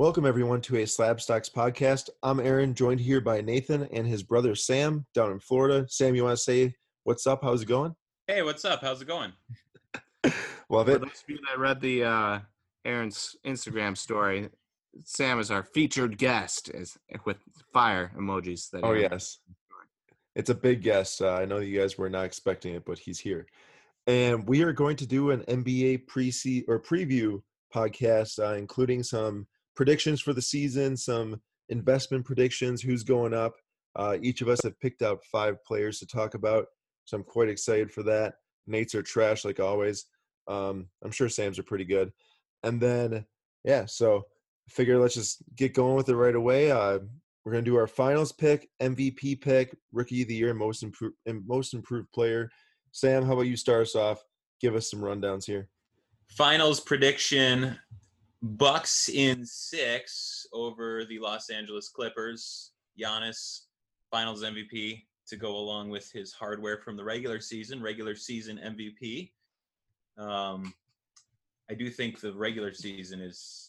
Welcome, everyone, to a Slab Stocks podcast. I'm Aaron, joined here by Nathan and his brother Sam down in Florida. Sam, you want to say what's up? How's it going? Hey, what's up? How's it going? Love For it. those of you that read the uh, Aaron's Instagram story, Sam is our featured guest is with fire emojis. That Oh, Aaron- yes. It's a big guest. Uh, I know you guys were not expecting it, but he's here. And we are going to do an NBA pre or preview podcast, uh, including some predictions for the season, some investment predictions, who's going up. Uh, each of us have picked out five players to talk about, so I'm quite excited for that. Nate's are trash like always. Um, I'm sure Sam's are pretty good. And then, yeah, so figure let's just get going with it right away. Uh, we're gonna do our finals pick, MVP pick, rookie of the year, most improved, most improved player. Sam, how about you start us off? Give us some rundowns here. Finals prediction: Bucks in six over the Los Angeles Clippers. Giannis, Finals MVP to go along with his hardware from the regular season. Regular season MVP. Um, I do think the regular season is.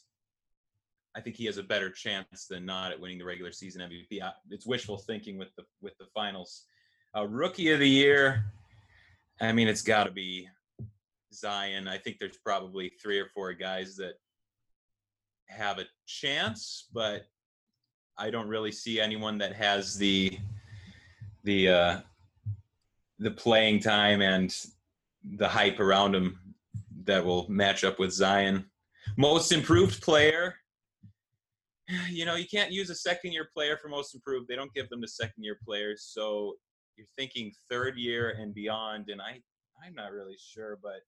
I think he has a better chance than not at winning the regular season MVP. It's wishful thinking with the with the finals. Uh, rookie of the year. I mean, it's got to be Zion. I think there's probably three or four guys that have a chance, but I don't really see anyone that has the the uh, the playing time and the hype around him that will match up with Zion. Most improved player. You know, you can't use a second year player for most improved. They don't give them to second year players. So you're thinking third year and beyond. And I, I'm not really sure, but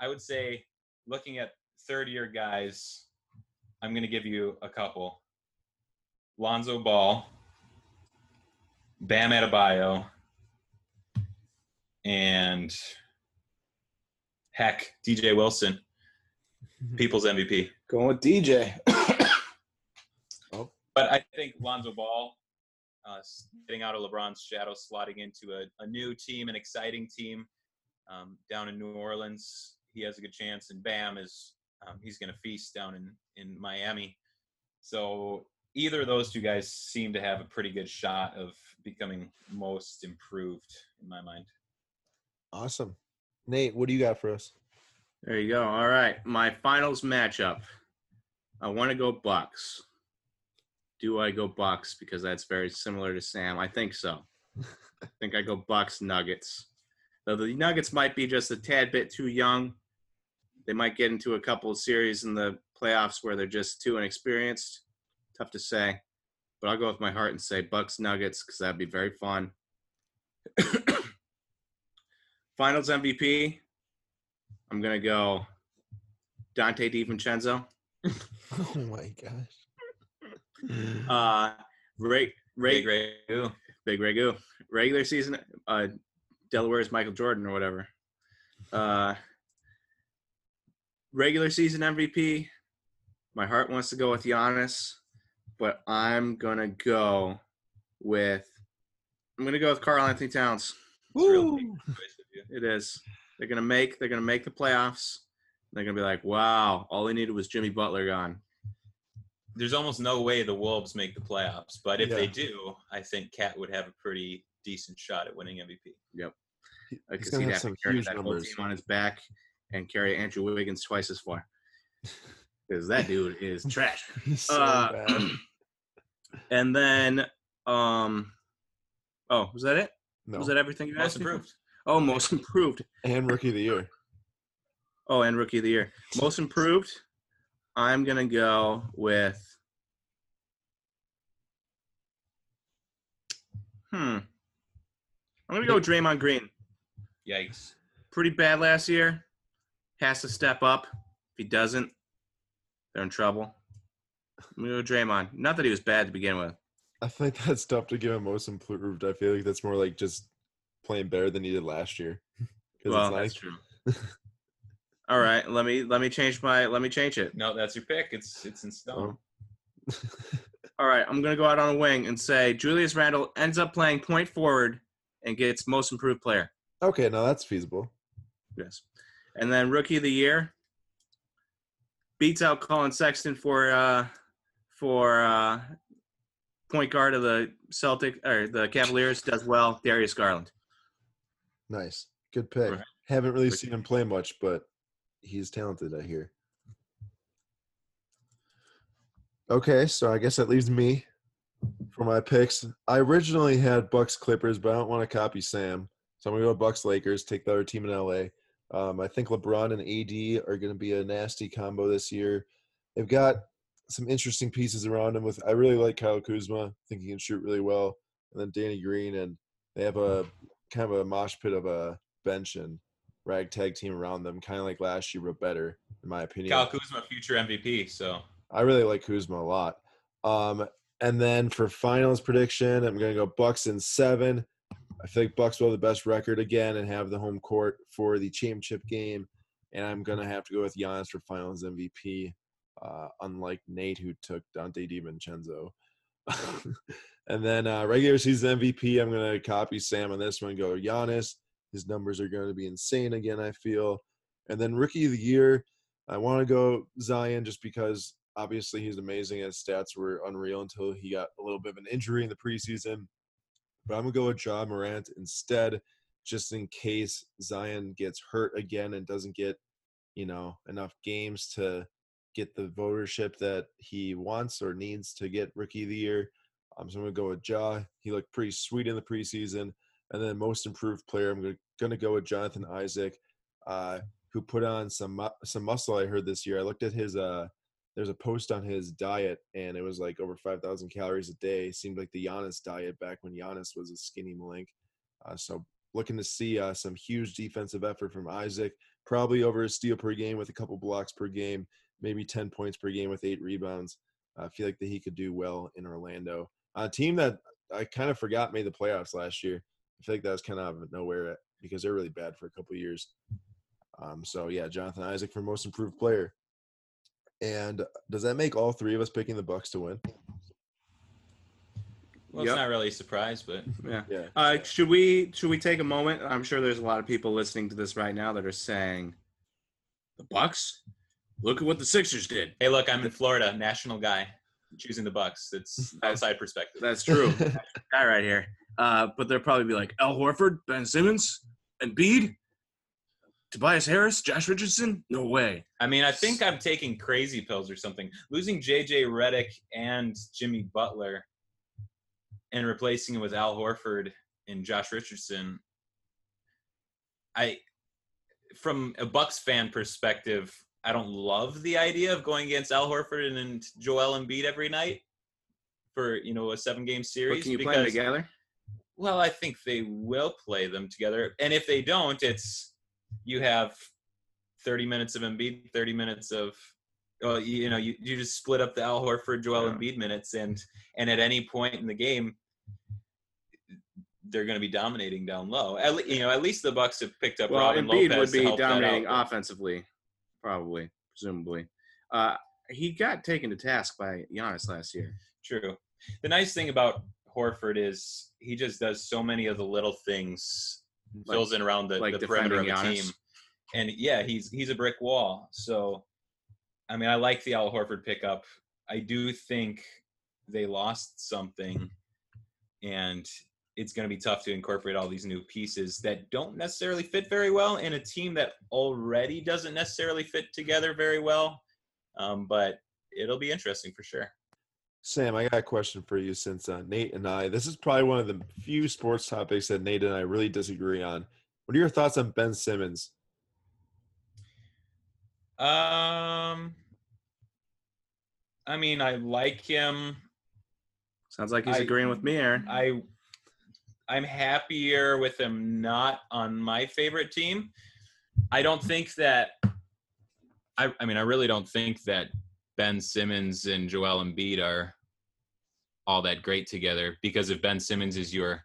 I would say looking at third year guys, I'm going to give you a couple. Lonzo Ball, Bam Adebayo, and heck, DJ Wilson, People's MVP. Going with DJ. But I think Lonzo Ball, uh, getting out of LeBron's shadow, slotting into a, a new team, an exciting team um, down in New Orleans, he has a good chance. And Bam is um, he's going to feast down in in Miami. So either of those two guys seem to have a pretty good shot of becoming most improved in my mind. Awesome, Nate. What do you got for us? There you go. All right, my finals matchup. I want to go Bucks. Do I go Bucks because that's very similar to Sam? I think so. I think I go Bucks Nuggets. Though the Nuggets might be just a tad bit too young. They might get into a couple of series in the playoffs where they're just too inexperienced. Tough to say. But I'll go with my heart and say Bucks Nuggets because that'd be very fun. Finals MVP. I'm gonna go Donte DiVincenzo. Oh my gosh. Uh, Ray, Ray, Big Ray. Big Ragu. Regular season, uh, Delaware's Michael Jordan or whatever. Uh, regular season MVP. My heart wants to go with Giannis, but I'm gonna go with. I'm gonna go with Karl-Anthony Towns. It's Woo! big choice of you. It is. They're gonna make. They're gonna make the playoffs. They're gonna be like, wow, all they needed was Jimmy Butler gone. There's almost no way the Wolves make the playoffs, but if they do, I think Cat would have a pretty decent shot at winning MVP. Yep, because gonna he'd have have some to carry huge that whole team on his back and carry Andrew Wiggins twice as far. Because that dude is trash. So Uh, and then, um, oh, was that it? No. Was that everything you Most asked me improved. Oh, most improved. and rookie of the year. Oh, and rookie of the year. Most improved. I'm gonna go with. Hmm. I'm gonna go with Draymond Green. Yikes. Pretty bad last year. Has to step up. If he doesn't, they're in trouble. I'm gonna go Draymond. Not that he was bad to begin with. I think that's tough to give him most improved. I feel like that's more like just playing better than he did last year. Well, it's that's true. All right, let me let me change my let me change it. No, that's your pick. It's it's in stone. Oh. All right, I'm gonna go out on a wing and say Julius Randle ends up playing point forward and gets most improved player. okay, now that's feasible. Yes, and then rookie of the year beats out Collin Sexton for uh, for uh, point guard of the Celtic or the Cavaliers does well. Darius Garland. Nice. Good pick. Right. Haven't really seen him play much, but he's talented, I hear. Okay, so I guess that leaves me for my picks. I originally had Bucks Clippers, but I don't want to copy Sam. So I'm gonna go Bucks Lakers, take the other team in LA. Um, I think LeBron and AD are gonna be a nasty combo this year. They've got some interesting pieces around him with I really like Kyle Kuzma. I think he can shoot really well. And then Danny Green and they have a kind of a mosh pit of a bench and ragtag team around them, kind of like last year, but better, in my opinion. Kyle Kuzma, future MVP. So I really like Kuzma a lot. Um, and then for finals prediction, I'm going to go Bucks in seven. I like Bucks will have the best record again and have the home court for the championship game. And I'm to have to go with Giannis for finals MVP, uh, unlike Nate, who took Donte DiVincenzo. and then uh, regular season MVP, I'm to copy Sam on this one, go Giannis. His numbers are going to be insane again, I feel. And then rookie of the year, I want to go Zion just because obviously he's amazing. His stats were unreal until he got a little bit of an injury in the preseason. But I'm gonna go with Ja Morant instead, just in case Zion gets hurt again and doesn't get, you know, enough games to get the votership that he wants or needs to get rookie of the year. Um, so I'm gonna go with Ja. He looked pretty sweet in the preseason. And then most improved player, I'm gonna, gonna go with Jonathan Isaac, uh, who put on some some muscle. I heard this year. I looked at his uh, there's a post on his diet, and it was like over 5,000 calories a day. Seemed like the Giannis diet back when Giannis was a skinny malink. Uh, so looking to see uh, some huge defensive effort from Isaac, probably over a steal per game with a couple blocks per game, maybe 10 points per game with eight rebounds. I feel like that he could do well in Orlando. A team that I kind of forgot made the playoffs last year. I feel like that was kind of out of nowhere because they're really bad for a couple years. Um, so yeah, Jonathan Isaac for most improved player. And does that make all three of us picking the Bucks to win? well, Yep. it's not really a surprise, but Yeah. Yeah. Uh, should we should we take a moment? I'm sure there's a lot of people listening to this right now that are saying, "The Bucks, look at what the Sixers did." hey, look, I'm in Florida, national guy, choosing the Bucks. It's outside perspective. That's true. guy right here. Uh, but they'll probably be like Al Horford, Ben Simmons, and Bede, Tobias Harris, Josh Richardson. No way. I mean, I think I'm taking crazy pills or something. Losing JJ Redick and Jimmy Butler and replacing it with Al Horford and Josh Richardson. I from a Bucks fan perspective, I don't love the idea of going against Al Horford and, and Joel Embiid every night for, you know, a seven game series. But can you play them together? well, I think they will play them together. And if they don't, it's you have 30 minutes of Embiid, 30 minutes of well, you, you know, you, you just split up the Al Horford, Joel Yeah. Embiid minutes, and and at any point in the game, they're going to be dominating down low. At le- you know, at least the Bucks have picked up Well, Robin Embiid Lopez would be dominating offensively, probably, presumably. Uh, he got taken to task by Giannis last year. True. The nice thing about Horford is he just does so many of the little things, Like- fills in around the, like the perimeter of the defending team. And yeah, he's he's a brick wall. So, I mean, I like the Al Horford pickup. I do think they lost something, and it's going to be tough to incorporate all these new pieces that don't necessarily fit very well in a team that already doesn't necessarily fit together very well. Um, but it'll be interesting for sure. Sam, I got a question for you since uh, Nate and I, this is probably one of the few sports topics that Nate and I really disagree on. What are your thoughts on Ben Simmons? Um, I mean, I like him. Sounds like he's I- agreeing with me, Aaron. I I'm happier with him not on my favorite team. I don't think that I I mean I really don't think that Ben Simmons and Joel Embiid are all that great together because if Ben Simmons is your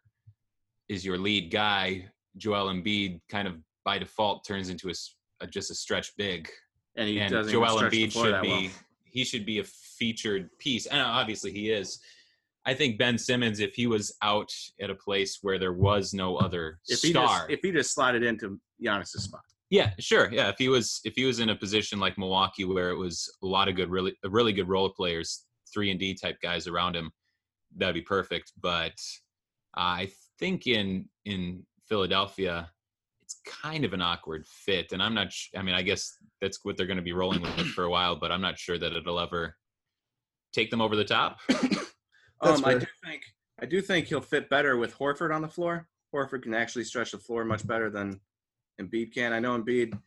is your lead guy, Joel Embiid kind of by default turns into a, a- just a stretch big and he and doesn't Joel Embiid should be well. he should be a featured piece, and obviously he is. I think Ben Simmons, if he was out at a place where there was no other If he just star, if he just slotted into Giannis's spot. Yeah, sure, yeah. If he was if he was in a position like Milwaukee where it was a lot of good, really really good role players three and D type guys around him, that'd be perfect. But I think in in Philadelphia, it's kind of an awkward fit, and I'm not. Sh- I mean, I guess that's what they're going to be rolling with for a while, but I'm not sure that it'll ever take them over the top. Um, I do think I do think he'll fit better with Horford on the floor. Horford can actually stretch the floor much better than Embiid can. I know Embiid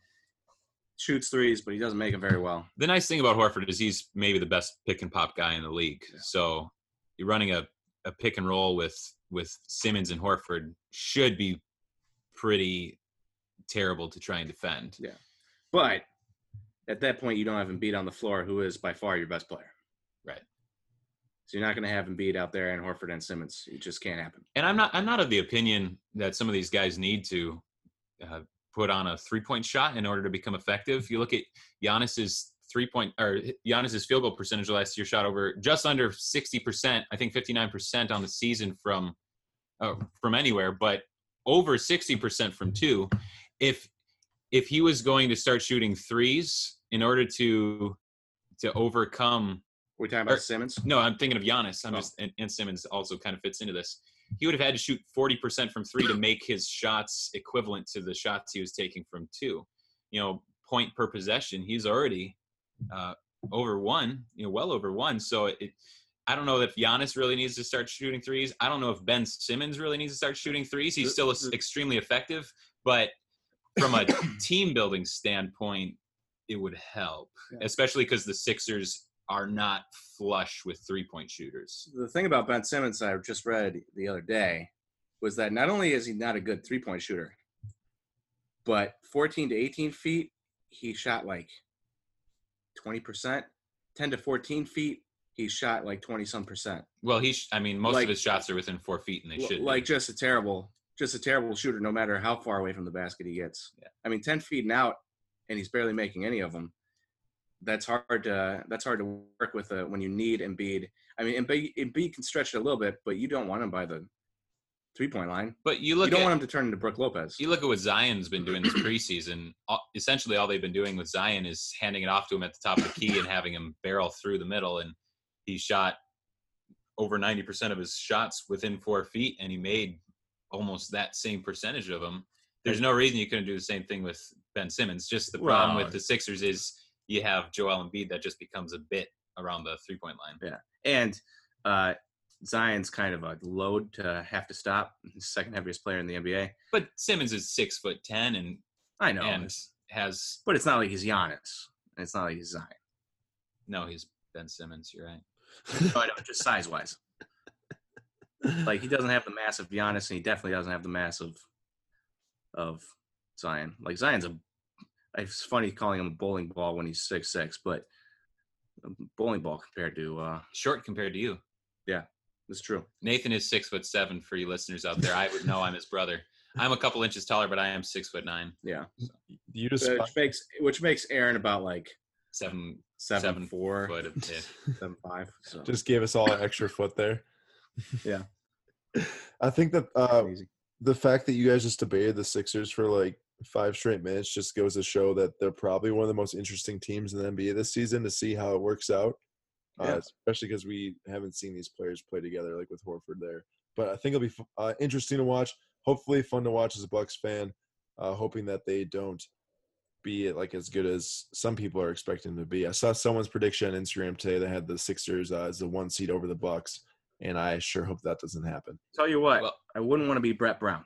shoots threes, but he doesn't make them very well. the nice thing about Horford is he's maybe the best pick and pop guy in the league. Yeah. So you're running a, a pick and roll with with Simmons and Horford should be pretty terrible to try and defend. Yeah. But at that point, you don't have Embiid on the floor, who is by far your best player. Right. So you're not going to have Embiid out there and Horford and Simmons. It just can't happen. And I'm not I'm not of the opinion that some of these guys need to uh, put on a three point shot in order to become effective. You look at Giannis's three point or Giannis's field goal percentage last year shot over just under 60%, I think 59% on the season from uh, from anywhere, but over 60% from two. If if he was going to start shooting threes in order to to overcome We're talking about Or- Simmons. no, I'm thinking of Giannis. I'm Oh. just and, and Simmons also kind of fits into this. He would have had to shoot 40% from three to make his shots equivalent to the shots he was taking from two. You know, point per possession, he's already uh, over one. You know, well over one. So it, I don't know if Giannis really needs to start shooting threes. I don't know if Ben Simmons really needs to start shooting threes. He's still extremely effective, but from a team building standpoint, it would help, Yeah. especially because the Sixers are not flush with three point shooters. The thing about Ben Simmons I just read the other day was that not only is he not a good three point shooter, but 14 to 18 feet, he shot like 20%. 10 to 14 feet, he shot like 20 some percent. Well, he's, I mean, most Like- of his shots are within four feet and they should. be. like just a terrible, just a terrible shooter, no matter how far away from the basket he gets. Yeah. I mean, 10 feet and out, and he's barely making any of them. That's hard to that's hard to work with uh, when you need Embiid. I mean, Embiid, Embiid can stretch it a little bit, but you don't want him by the three point line. but you You look don't at, want him to turn into Brook Lopez. you look at what Zion's been doing this preseason. All- Essentially, all they've been doing with Zion is handing it off to him at the top of the key and having him barrel through the middle. And he shot over 90% of his shots within four feet, and he made almost that same percentage of them. There's no reason you couldn't do the same thing with Ben Simmons. Just the problem Well- with the Sixers is you have Joel Embiid that just becomes a bit around the three point line. Yeah, and uh, Zion's kind of a load to have to stop. Second heaviest player in the NBA. But Simmons is six foot ten and I know, and has but it's not like he's Giannis. It's not like he's Zion. no, he's Ben Simmons. You're right. Oh, I know, just size wise. Like he doesn't have the mass of Giannis, and he definitely doesn't have the mass of of Zion. Like Zion's a. It's funny calling him a bowling ball when he's six six, but a bowling ball compared to uh, Short compared to you. Yeah, it's true. Nathan is six foot seven for you listeners out there. I would know I'm his brother. I'm a couple inches taller, but I am six foot nine, Yeah, You just which makes which makes Aaron about like seven seven, Seven four, foot. Of, yeah. seven five. So just gave us all an extra foot there. Yeah. I think that uh, the fact that you guys just debated the Sixers for like five straight minutes just goes to show that they're probably one of the most interesting teams in the NBA this season to see how it works out. Yeah. Uh, especially because we haven't seen these players play together like with Horford there. But I think it'll be uh, interesting to watch. Hopefully, fun to watch as a Bucks fan. Uh, hoping that they don't be like as good as some people are expecting them to be. I saw someone's prediction on Instagram today that had the Sixers uh, as the one seed over the Bucks, and I sure hope that doesn't happen. Tell you what, Well- I wouldn't want to be Brett Brown.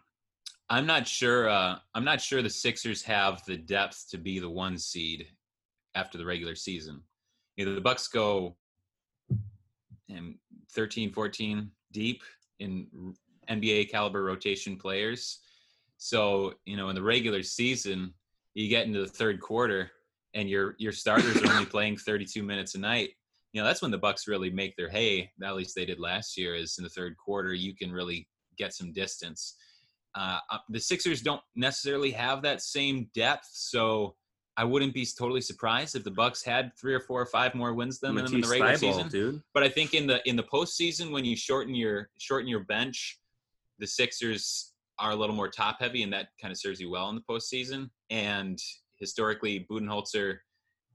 I'm not sure. Uh, I'm not sure the Sixers have the depth to be the one seed after the regular season. The Bucks go and 13, 14 deep in NBA caliber rotation players. So you know, in the regular season, you get into the third quarter, and your your starters are only playing 32 minutes a night. You know, that's when the Bucks really make their hay. At least they did last year. Is in the third quarter, you can really get some distance. Uh, uh, the Sixers don't necessarily have that same depth, so I wouldn't be totally surprised if the Bucks had three or four or five more wins than them in the regular season. dude. But I think in the in the postseason, when you shorten your shorten your bench, the Sixers are a little more top heavy, and that kind of serves you well in the postseason. And historically, Budenholzer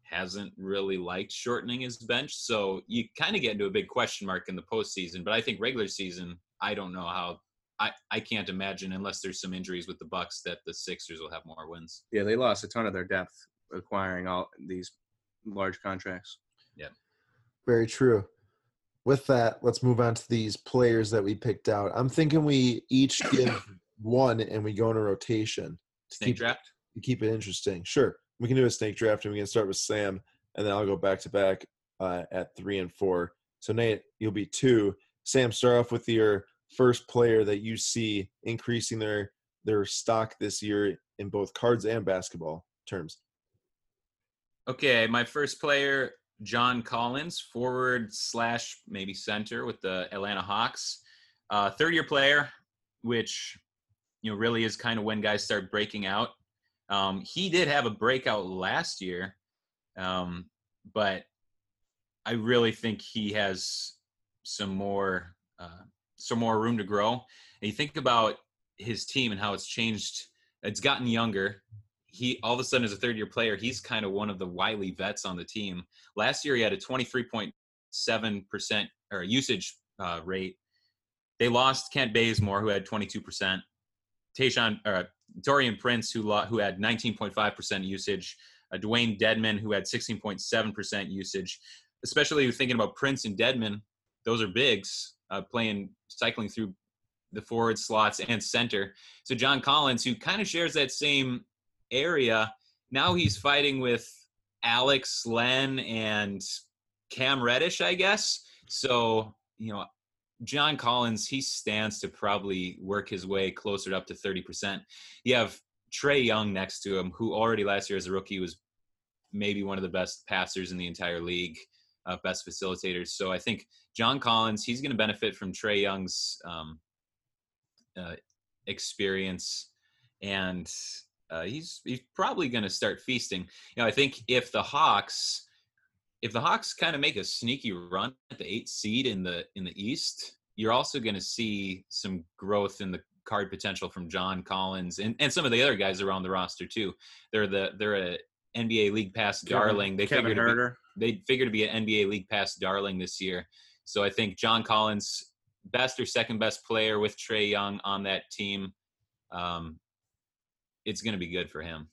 hasn't really liked shortening his bench. So you kind of get into a big question mark in the postseason. But I think regular season, I don't know how. I, I can't imagine unless there's some injuries with the Bucks that the Sixers will have more wins. Yeah, they lost a ton of their depth acquiring all these large contracts. Yeah. Very true. With that, let's move on to these players that we picked out. I'm thinking we each give one and we go in a rotation to Snake keep, draft. to keep it interesting. Sure, we can do a snake draft and we can start with Sam, and then I'll go back to back uh, at three and four. So Nate, you'll be two. Sam, start off with your first player that you see increasing their their stock this year in both cards and basketball terms. Okay, my first player, John Collins, forward slash maybe center with the Atlanta Hawks. Uh, third year player, which you know really is kind of when guys start breaking out. Um, he did have a breakout last year, um, but I really think he has some more uh, some more room to grow. And you think about his team and how it's changed. It's gotten younger he all of a sudden is a third year player, he's kind of one of the wily vets on the team. Last year he had a 23.7% or usage uh, rate. They lost Kent Bazemore, who had 22%. Tayshawn, uh, Taurean Prince, who lo- who had 19.5% usage. Uh, Dewayne Dedmon, who had 16.7% usage. Especially thinking about Prince and Dedmon, those are bigs uh, playing, cycling through the forward slots and center. So John Collins, who kind of shares that same area. Now he's fighting with Alex Len and Cam Reddish, I guess. So, you know, John Collins, he stands to probably work his way closer up to 30%. You have Trae Young next to him, who already last year as a rookie was maybe one of the best passers in the entire league, uh, best facilitators. So I think John Collins, he's going to benefit from Trae Young's um, uh, experience and uh, he's he's probably going to start feasting. You know, I think if the Hawks, if the Hawks kind of make a sneaky run at the eight seed in the in the East, you're also going to see some growth in the card potential from John Collins and, and some of the other guys around the roster too. They're the they're a NBA League Pass darling. They Kevin figured to Huerter. be, they figured to be an NBA League Pass darling this year. So I think John Collins, best or second best player with Trae Young on that team. Um, it's going to be good for him.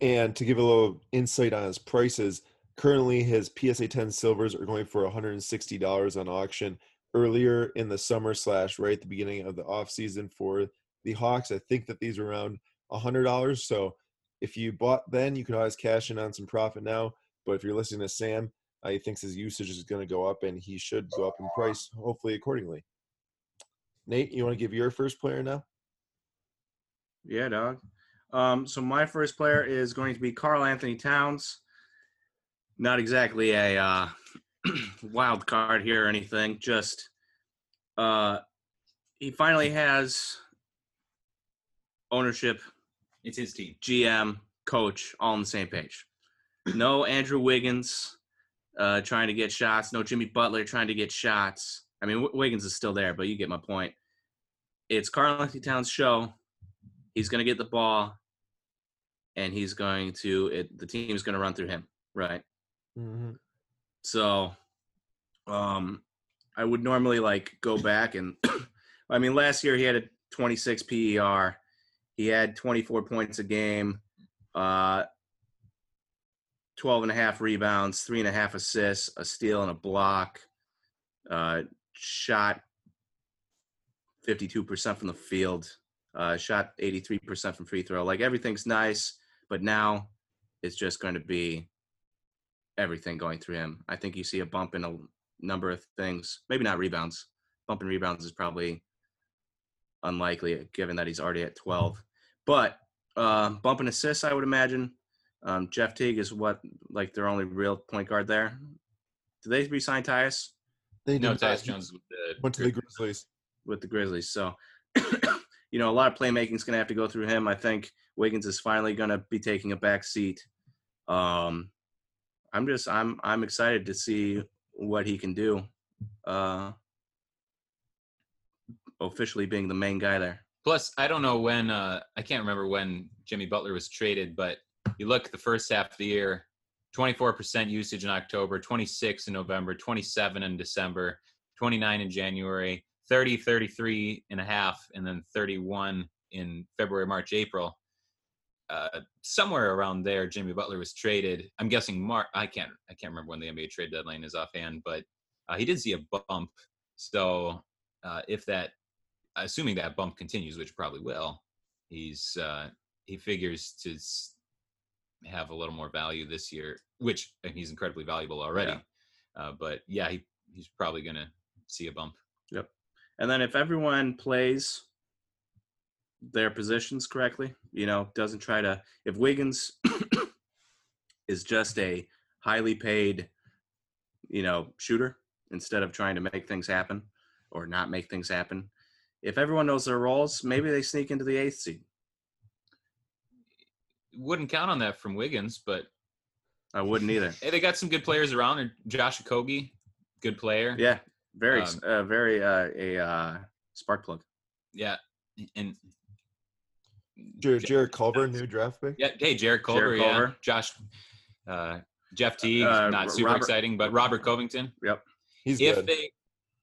And to give a little insight on his prices, currently his PSA 10 silvers are going for $160 on auction. Earlier in the summer slash right at the beginning of the off season for the Hawks, I think that these are around $100. So if you bought then, you could always cash in on some profit now. But if you're listening to Sam, uh, he thinks his usage is going to go up, and he should go up in price, hopefully accordingly. Nate, you want to give your first player now? Yeah, dog. Um, so my first player is going to be Karl-Anthony Towns. Not exactly a uh, wild card here or anything. Just uh, he finally has ownership, It's his team. GM, coach, all on the same page. No Andrew Wiggins uh, trying to get shots. No Jimmy Butler trying to get shots. I mean, w- Wiggins is still there, but you get my point. It's Karl-Anthony Towns' show. He's going to get the ball, and he's going to. It, the team's going to run through him, right? Mm-hmm. So, um, I would normally like go back and, I mean, last year he had a 26 PER. He had 24 points a game, uh, 12 and a half rebounds, three and a half assists, a steal and a block. Uh, shot 52% from the field. Uh, shot 83% from free throw. Like everything's nice, but now it's just going to be everything going through him. I think you see a bump in a number of things. Maybe not rebounds. Bump in rebounds is probably unlikely given that he's already at 12. But uh, bump in assists, I would imagine. Um, Jeff Teague is what like their only real point guard there. Do they resign Tyus They No, did Tyus. Jones with the went to the Grizzlies. with the Grizzlies? So, you know, a lot of playmaking is going to have to go through him. I think Wiggins is finally going to be taking a back seat. Um, I'm just I'm I'm excited to see what he can do. Uh, officially being the main guy there. Plus, I don't know when. Uh, I can't remember when Jimmy Butler was traded, but you look the first half of the year, 24% usage in October, 26 in November, 27 in December, 29 in January, 30, 33 and a half, and then 31 in February, March, April. Uh, somewhere around there, Jimmy Butler was traded. I'm guessing Mark. I can't. I can't remember when the NBA trade deadline is offhand, but uh, he did see a bump. So uh, if that, assuming that bump continues, which probably will, he's uh, he figures to have a little more value this year, which and he's incredibly valuable already. Uh, but yeah, he, he's probably going to see a bump. Yep. And then if everyone plays their positions correctly, you know, doesn't try to if Wiggins is just a highly paid, you know, shooter instead of trying to make things happen or not make things happen. If everyone knows their roles, maybe they sneak into the eighth seed. Wouldn't count on that from Wiggins, but I wouldn't either. hey, they got some good players around. And Josh Okogie, good player. Yeah, very, Um, uh, very uh, a uh, spark plug. yeah, and Jarrett, Jarrett Culver, new draft pick. yeah. Hey, Jarrett Culver, Jarrett yeah. Josh, uh, Jeff Teague, Uh, not super Robert- exciting, but Robert Covington. Yep, he's if good. they,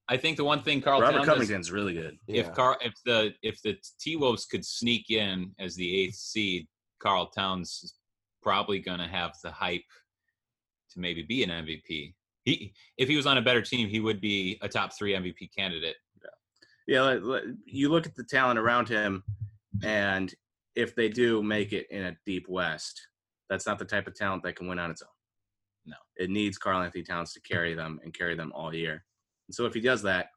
I think the one thing Carl Robert Towns has- Covington's really good. yeah. if Carl if the if the T Wolves could sneak in as the eighth seed, Carl Towns is probably going to have the hype to maybe be an MVP. He if he was on a better team, he would be a top three MVP candidate. Yeah, let- let- you look at the talent around him, and if they do make it in a deep West, that's not the type of talent that can win on its own. No. it needs Karl-Anthony Towns to carry them and carry them all year. And so if he does that,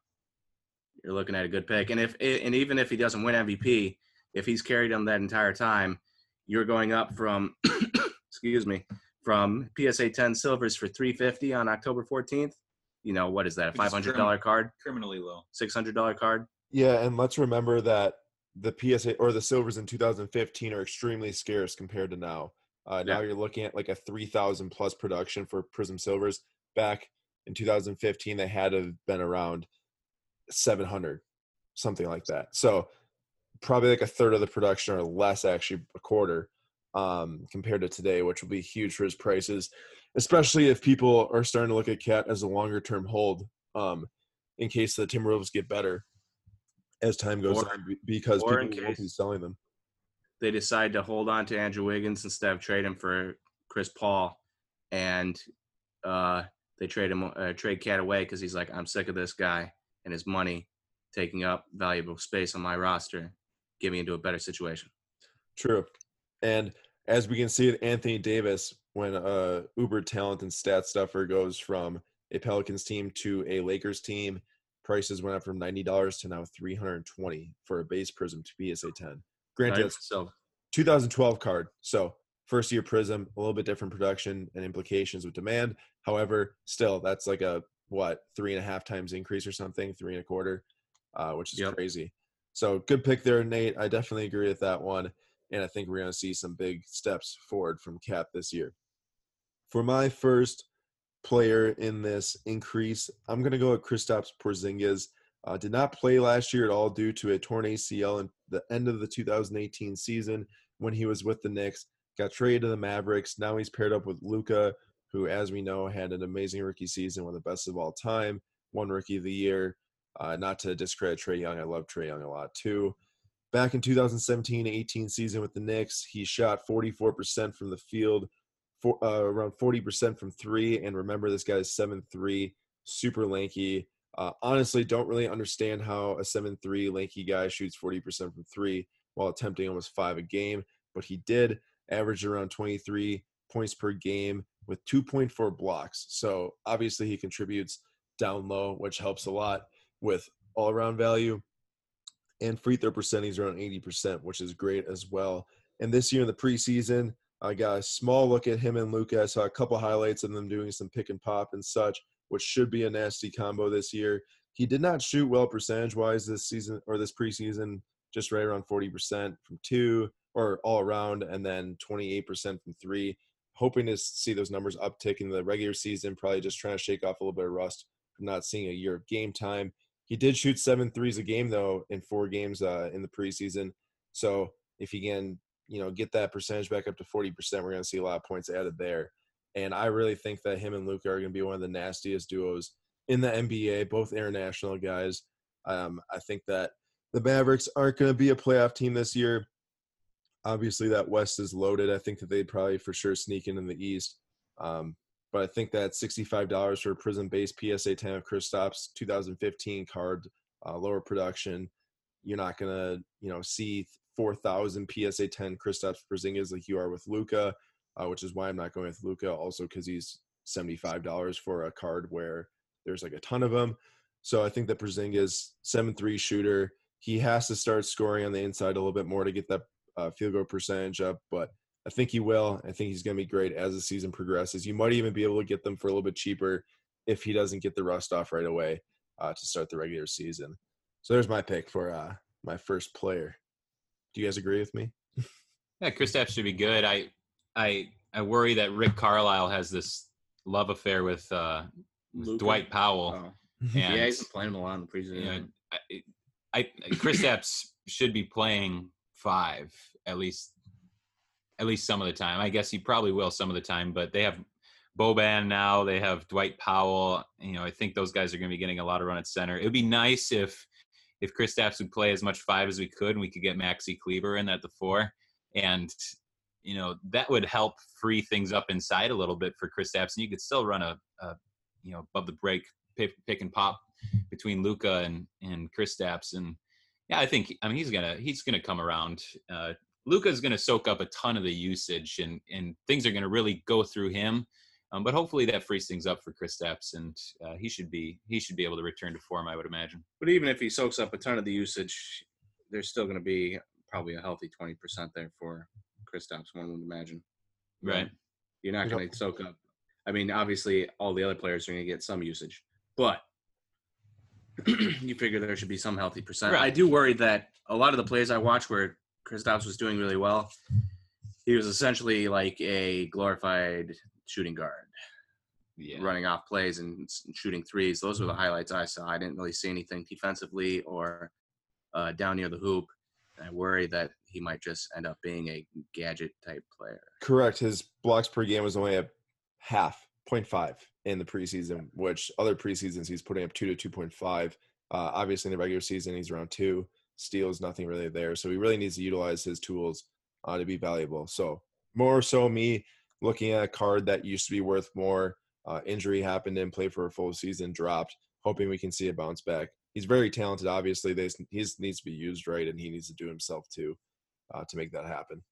you're looking at a good pick. And if and even if he doesn't win MVP, if he's carried them that entire time, you're going up from excuse me from PSA 10 silvers for 350 on October 14th. You know what is that? A $500 card, Criminally low. $600 card. Yeah, and let's remember that the PSA or the silvers in 2015 are extremely scarce compared to now. Uh, now Yeah. you're looking at like a 3,000 plus production for Prizm silvers. Back in 2015, they had to have been around 700, something like that. So probably like a third of the production or less, actually a quarter um, compared to today, which will be huge for his prices, especially if people are starting to look at Cat as a longer term hold um, in case the Timberwolves get better as time goes Or- on because people won't be selling them. they decide to hold on to Andrew Wiggins instead of trade him for Chris Paul, and uh, they trade him uh, trade Cat away because he's like, I'm sick of this guy and his money taking up valuable space on my roster. Get me into a better situation. True. And as we can see with Anthony Davis, when uh uber talent and stat stuffer goes from a Pelicans team to a Lakers team, prices went up from ninety dollars to now three hundred twenty for a base Prizm to PSA ten. Granted, Right? So 2012 card, so first year Prizm, a little bit different production and implications with demand. However, still that's like a what three and a half times increase or something, three and a quarter, uh, which is Yep. crazy. So good pick there, Nate. I definitely agree with that one, and I think we're going to see some big steps forward from Cap this year. For my first player in this increase, I'm going to go with Kristaps Porzingis. Uh, did not play last year at all due to a torn ACL in the end of the 2018 season when he was with the Knicks. Got traded to the Mavericks. Now he's paired up with Luka, who, as we know, had an amazing rookie season, one of the best of all time, one rookie of the year. Uh, not to discredit Trae Young, I love Trae Young a lot too. Back in 2017-18 season with the Knicks, he shot 44% from the field, for, uh, around 40% from three. And remember, this guy's 7'3", super lanky. Uh, honestly, don't really understand how a 7 3 lanky guy shoots 40% from three while attempting almost five a game. But he did average around 23 points per game with 2.4 blocks. So obviously he contributes down low, which helps a lot with all around value. And free throw percentage is around 80%, which is great as well. And this year in the preseason, I got a small look at him and Luka. I saw a couple highlights of them doing some pick and pop and such, which should be a nasty combo this year. He did not shoot well percentage wise this season or this preseason, just right around 40% from two or all around, and then 28% from three. Hoping to see those numbers uptick in the regular season, probably just trying to shake off a little bit of rust from not seeing a year of game time. He did shoot seven threes a game though in four games uh, in the preseason. So if he can, you know, get that percentage back up to forty percent, we're going to see a lot of points added there. And I really think that him and Luka are going to be one of the nastiest duos in the NBA, both international guys. Um, I think that the Mavericks aren't going to be a playoff team this year. Obviously, that West is loaded. I think that they'd probably for sure sneak in in the East. Um, but I think that $65 for a Prizm base PSA 10 of Kristaps 2015 card, uh, lower production. You're not going to, you know, see 4,000 PSA 10 Kristaps Porzingis like you are with Luka, uh, which is why I'm not going with Luka Also, because he's $75 for a card where there's like a ton of them. So I think that Porzingis, 7-3 shooter, he has to start scoring on the inside a little bit more to get that uh, field goal percentage up. But I think he will. I think he's going to be great as the season progresses. You might even be able to get them for a little bit cheaper if he doesn't get the rust off right away uh, to start the regular season. So there's my pick for uh, my first player. Do you guys agree with me? Yeah, Chris Kristaps should be good. I, I, I worry that Rick Carlisle has this love affair with, uh, with Dwight Powell. Oh. And, yeah, he's been playing him a lot in the preseason. you know, I, I Kristaps should be playing five at least, at least some of the time. I guess he probably will some of the time. But they have Boban now. They have Dwight Powell. You know, I think those guys are going to be getting a lot of run at center. It would be nice if if Chris Kristaps would play as much five as we could, and we could get Maxi Kleber in at the four, and you know that would help free things up inside a little bit for Chris Kristaps, and you could still run a, a you know above the break pick, pick and pop between Luka and and Chris Kristaps, and yeah, I think I mean he's gonna he's gonna come around. Uh, Luka's gonna soak up a ton of the usage, and and things are gonna really go through him. Um, but hopefully that frees things up for Chris Kristaps, and uh, he should be he should be able to return to form. I would imagine. But even if he soaks up a ton of the usage, there's still going to be probably a healthy 20% there for Chris Kristaps, one would imagine. Right. You're not going to soak up. I mean, obviously, all the other players are going to get some usage, but you figure there should be some healthy percent. Right. I do worry that a lot of the plays I watched where Kristaps was doing really well, he was essentially like a glorified shooting guard, Yeah. running off plays and shooting threes. Those were the highlights I saw. I didn't really see anything defensively or uh, down near the hoop. I worry that he might just end up being a gadget type player. Correct. His blocks per game was only at half, 0.5 in the preseason, which other preseasons he's putting up 2 to 2.5. Uh, obviously, in the regular season, he's around 2. Steals, nothing really there. So he really needs to utilize his tools uh, to be valuable. So, more so, me looking at a card that used to be worth more. Uh, injury happened and played for a full season, dropped, hoping we can see a bounce back. He's very talented. Obviously, they, he needs to be used right, and he needs to do himself too uh, to make that happen.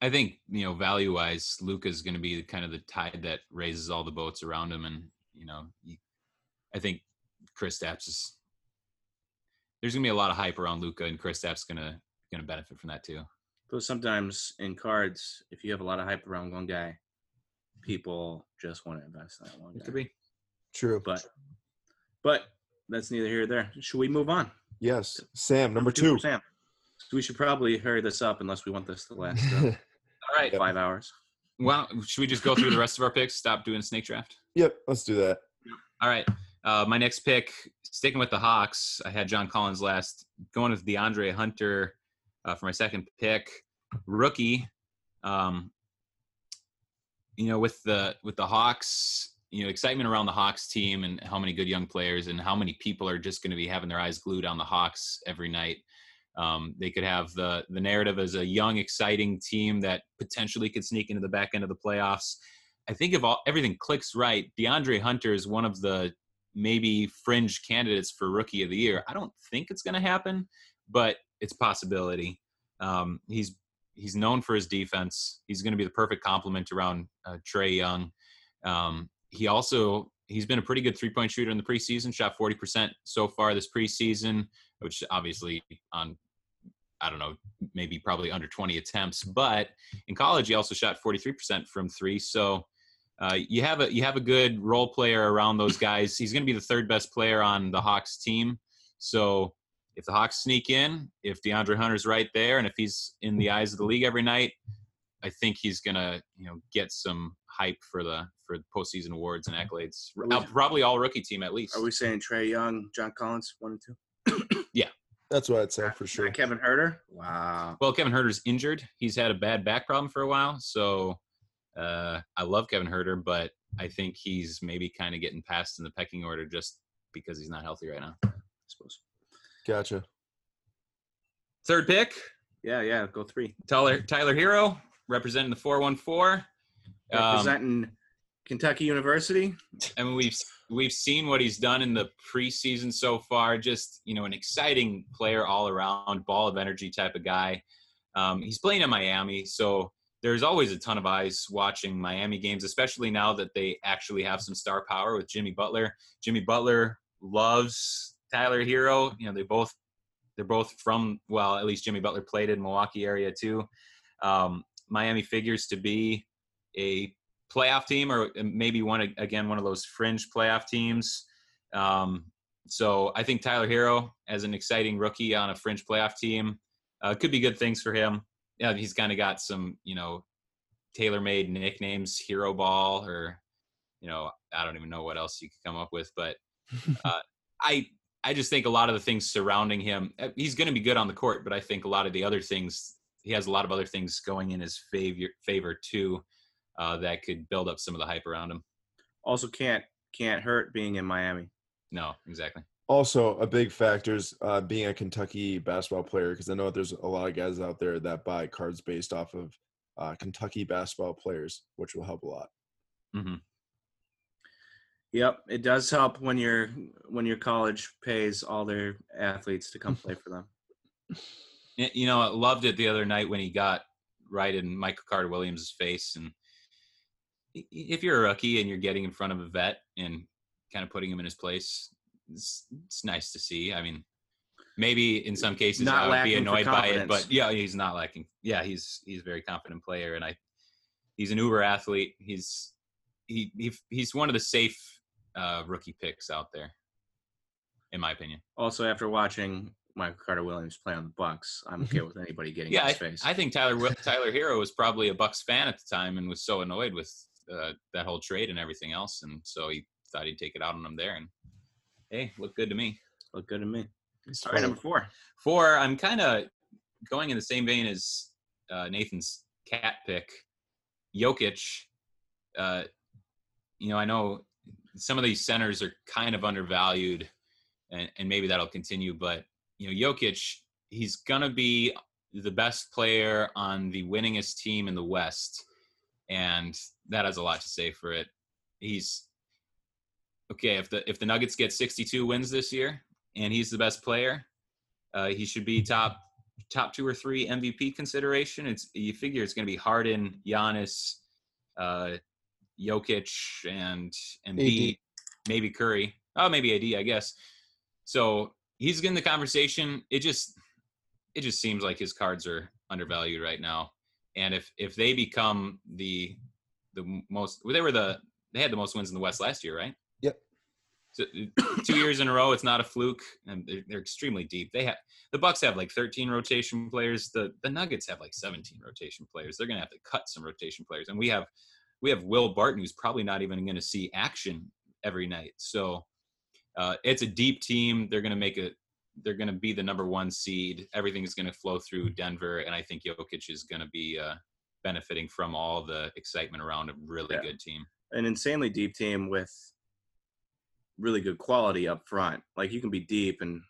I think you know value wise, Luka is going to be kind of the tide that raises all the boats around him, and you know, you, I think Kristaps is. There's going to be a lot of hype around Luka, and Kristaps going to going to benefit from that too. But sometimes in cards, if you have a lot of hype around one guy, people just want to invest in that one It guy. could be. True. But but that's neither here nor there. Should we move on? Yes. Sam, number for two. Sam. We should probably hurry this up unless we want this to last All right. Yep. five hours. Well, should we just go through the rest of our picks? Stop doing snake draft. yep, let's do that. All right. Uh, my next pick, sticking with the Hawks, I had John Collins last, going with DeAndre Hunter uh, for my second pick. Rookie, um, you know, with the with the Hawks, you know, excitement around the Hawks team and how many good young players and how many people are just going to be having their eyes glued on the Hawks every night. Um, they could have the the narrative as a young, exciting team that potentially could sneak into the back end of the playoffs. I think if all, everything clicks right, DeAndre Hunter is one of the maybe fringe candidates for Rookie of the Year. I don't think it's going to happen, but it's possibility. Um, he's he's known for his defense. He's going to be the perfect complement around uh, Trae Young. Um, he also he's been a pretty good three point shooter in the preseason. Shot forty percent so far this preseason, which obviously on I don't know maybe probably under twenty attempts. But in college, he also shot forty three percent from three. So uh, you have a you have a good role player around those guys. He's going to be the third best player on the Hawks team. So if the Hawks sneak in, if DeAndre Hunter's right there, and if he's in the eyes of the league every night, I think he's gonna you know get some hype for the for the postseason awards and accolades. We- Uh, Probably all rookie team at least. Are we saying Trae Young, John Collins, one and two? That's what I'd say for sure. Not Kevin Huerter. Wow. Well, Kevin Huerter's injured. He's had a bad back problem for a while, so Uh, I love Kevin Huerter, but I think he's maybe kind of getting passed in the pecking order just because he's not healthy right now. I suppose. Gotcha. Third pick, Yeah, yeah. Go three. Tyler Tyler Herro, representing the 414. Um, Representing Kentucky University. I mean, we've we've seen what he's done in the preseason so far. Just you know, an exciting player all around, ball of energy type of guy. Um, he's playing in Miami, so there's always a ton of eyes watching Miami games, especially now that they actually have some star power with Jimmy Butler. Jimmy Butler loves Tyler Herro. You know, they both they're both from well, at least Jimmy Butler played in Milwaukee area too. Um, Miami figures to be a playoff team or maybe one again one of those fringe playoff teams. Um, so I think Tyler Herro as an exciting rookie on a fringe playoff team uh, could be good things for him. Yeah, he's kind of got some you know tailor-made nicknames, Hero Ball, or you know I don't even know what else you could come up with, but uh, I I just think a lot of the things surrounding him, uh, he's going to be good on the court, but I think a lot of the other things, he has a lot of other things going in his favor favor too, uh, that could build up some of the hype around him. Also, can't can't hurt being in Miami. No, exactly. Also, a big factor is uh, being a Kentucky basketball player because I know there's a lot of guys out there that buy cards based off of uh, Kentucky basketball players, which will help a lot. hmm Yep, it does help when your when your college pays all their athletes to come play for them. You know, I loved it the other night when he got right in Michael Carter Williams' face. And if you're a rookie and you're getting in front of a vet and kind of putting him in his place, it's, it's nice to see. I mean, maybe in some cases Not I would be annoyed by it, but yeah, he's not lacking. Yeah, he's he's a very confident player, and I he's an uber athlete. He's he, he he's one of the safe uh, rookie picks out there, in my opinion. Also, after watching Michael Carter Williams play on the Bucks, I'm okay with anybody getting Yeah, in his I, face. I think Tyler Tyler Herro was probably a Bucks fan at the time and was so annoyed with uh, that whole trade and everything else, and so he thought he'd take it out on him there. And hey, looked good to me. Look good to me. It's All right, number four. Four, I'm kind of going in the same vein as uh, Nathan's cat pick, Jokic. Uh, you know, I know some of these centers are kind of undervalued, and, and maybe that'll continue. But you know, Jokic, he's gonna be the best player on the winningest team in the West, and that has a lot to say for it. He's okay if the if the Nuggets get 62 wins this year, and he's the best player uh, he should be top top two or three MVP consideration. It's you figure it's going to be Harden, Giannis, uh, Jokic, and Embiid, maybe Curry. Oh, maybe AD, I guess. So he's in the conversation. It just it just seems like his cards are undervalued right now. And if if they become the the most, well, they were the they had the most wins in the West last year, right? Yep. So, two years in a row, it's not a fluke, and they're, they're extremely deep. They have the Bucks have like 13 rotation players. The the Nuggets have like 17 rotation players. They're gonna have to cut some rotation players, and we have we have Will Barton, who's probably not even going to see action every night. So uh, it's a deep team. They're gonna make it. They're gonna be the number one seed. Everything is gonna flow through Denver, and I think Jokic is gonna be uh, benefiting from all the excitement around a really Yeah. good team. An insanely deep team with really good quality up front. Like you can be deep and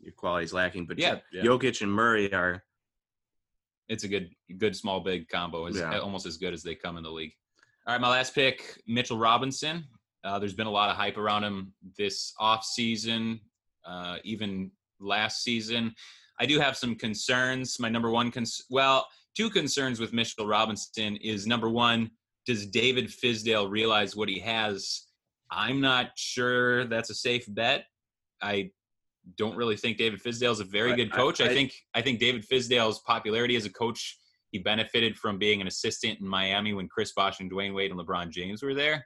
your quality's lacking, but Yeah, yeah. Jokic and Murray are it's a good good small big combo is Yeah. almost as good as they come in the league all right my last pick mitchell robinson uh, there's been a lot of hype around him this off season uh, even last season i do have some concerns my number one cons- well two concerns with mitchell robinson is number one does david fizdale realize what he has i'm not sure that's a safe bet i don't really think David Fizdale is a very I- good coach. I, I- think I think David Fizdale's popularity as a coach, he benefited from being an assistant in Miami when Chris Bosh and Dwyane Wade and LeBron James were there,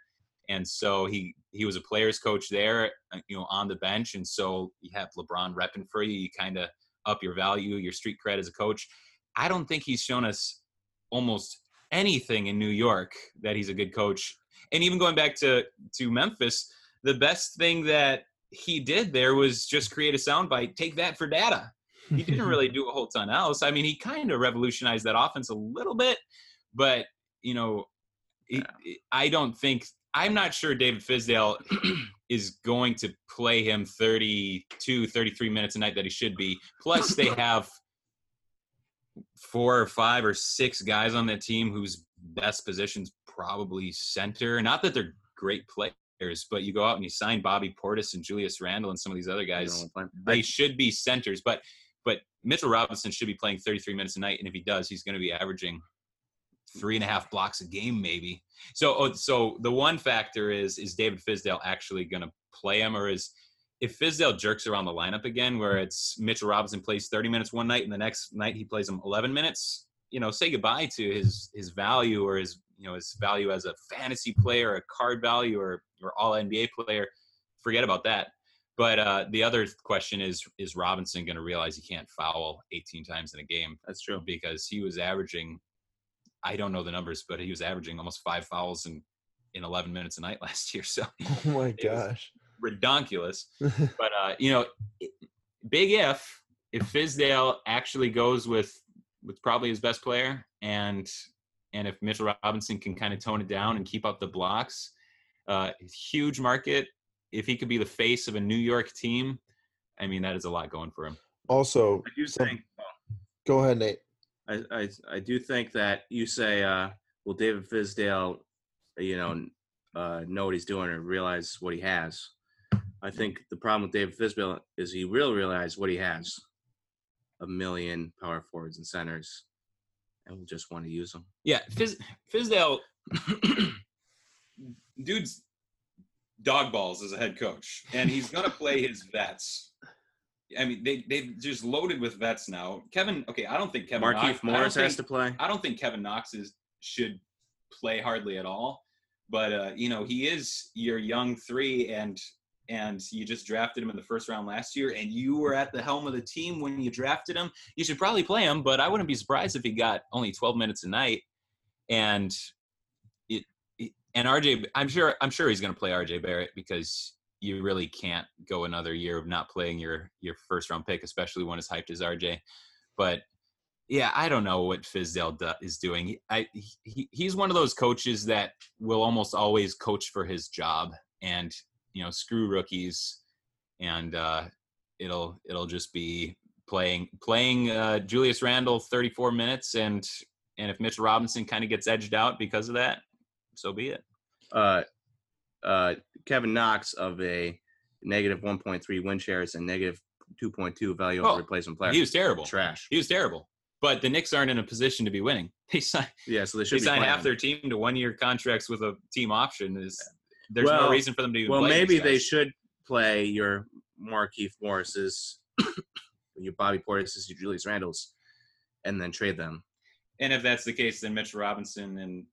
and so he he was a players coach there, uh, you know, on the bench, and so you have LeBron repping for you. You kind of up your value, your street cred as a coach. I don't think he's shown us almost anything in New York that he's a good coach. And even going back to to Memphis, the best thing that he did there was just create a soundbite. Take that for data. He didn't really do a whole ton else. I mean, he kind of revolutionized that offense a little bit, but you know, he- I don't think I'm not sure David Fizdale is going to play him 32, 33 minutes a night that he should be. Plus, they have four or five or six guys on the team whose best positions probably center. Not that they're great players, but you go out and you sign Bobby Portis and Julius Randle and some of these other guys. They should be centers, but but Mitchell Robinson should be playing 33 minutes a night, and if he does, he's going to be averaging three and a half blocks a game, maybe. So, oh, so the one factor is is David Fizdale actually going to play him, or is if Fizdale jerks around the lineup again, where it's Mitchell Robinson plays 30 minutes one night and the next night he plays him 11 minutes, you know, say goodbye to his his value or his you know his value as a fantasy player, a card value, or or all NBA player. Forget about that. But uh, the other question is: Is Robinson going to realize he can't foul 18 times in a game? that's true. because he was averaging I don't know the numbers, but he was averaging almost five fouls in in 11 minutes a night last year. So Oh my gosh. Redonkulous. But uh, you know, big if if Fizdale actually goes with with probably his best player, and and if Mitchell Robinson can kind of tone it down and keep up the blocks, uh, huge market. If he could be the face of a New York team, I mean that is a lot going for him. Also, I do Some- think go ahead, Nate. I, I I do think that you say, uh, will David Fizdale, you know, uh, know what he's doing or realize what he has? I think the problem with David Fizdale is he will realize what he has: a million power forwards and centers, and will just want to use them. Yeah, Fiz, Fizdale, dude's dog balls as a head coach, and he's gonna play his vets. I mean, they they just loaded with vets now. Kevin, okay, I don't think Kevin Markieff don't Morris has think- to play. I don't think Kevin Knox is should play hardly at all. But uh, you know, he is your young three, and and you just drafted him in the first round last year, and you were at the helm of the team when you drafted him. You should probably play him, but I wouldn't be surprised if he got only 12 minutes a night. And it, it and RJ, I'm sure I'm sure he's going to play RJ Barrett because you really can't go another year of not playing your your first round pick, especially when as hyped as RJ. But yeah, I don't know what Fizdale is doing. I he, he's one of those coaches that will almost always coach for his job, and you know, screw rookies, and uh, it'll it'll just be playing playing uh, Julius Randle 34 minutes, and and if Mitchell Robinson kind of gets edged out because of that, so be it. uh, uh, Kevin Knox of a negative 1.3 win shares and negative 2.2 value Well, of replacement player. He was terrible. trash. He was terrible. But the Knicks aren't in a position to be winning. They sign Yeah, so they they should be sign half their team to one year contracts with a team option. Is there's no reason for them to Well, maybe they should play your Markieff Morris's, your Bobby Portis's, your Julius Randles, and then trade them. And if that's the case, then Mitch Robinson and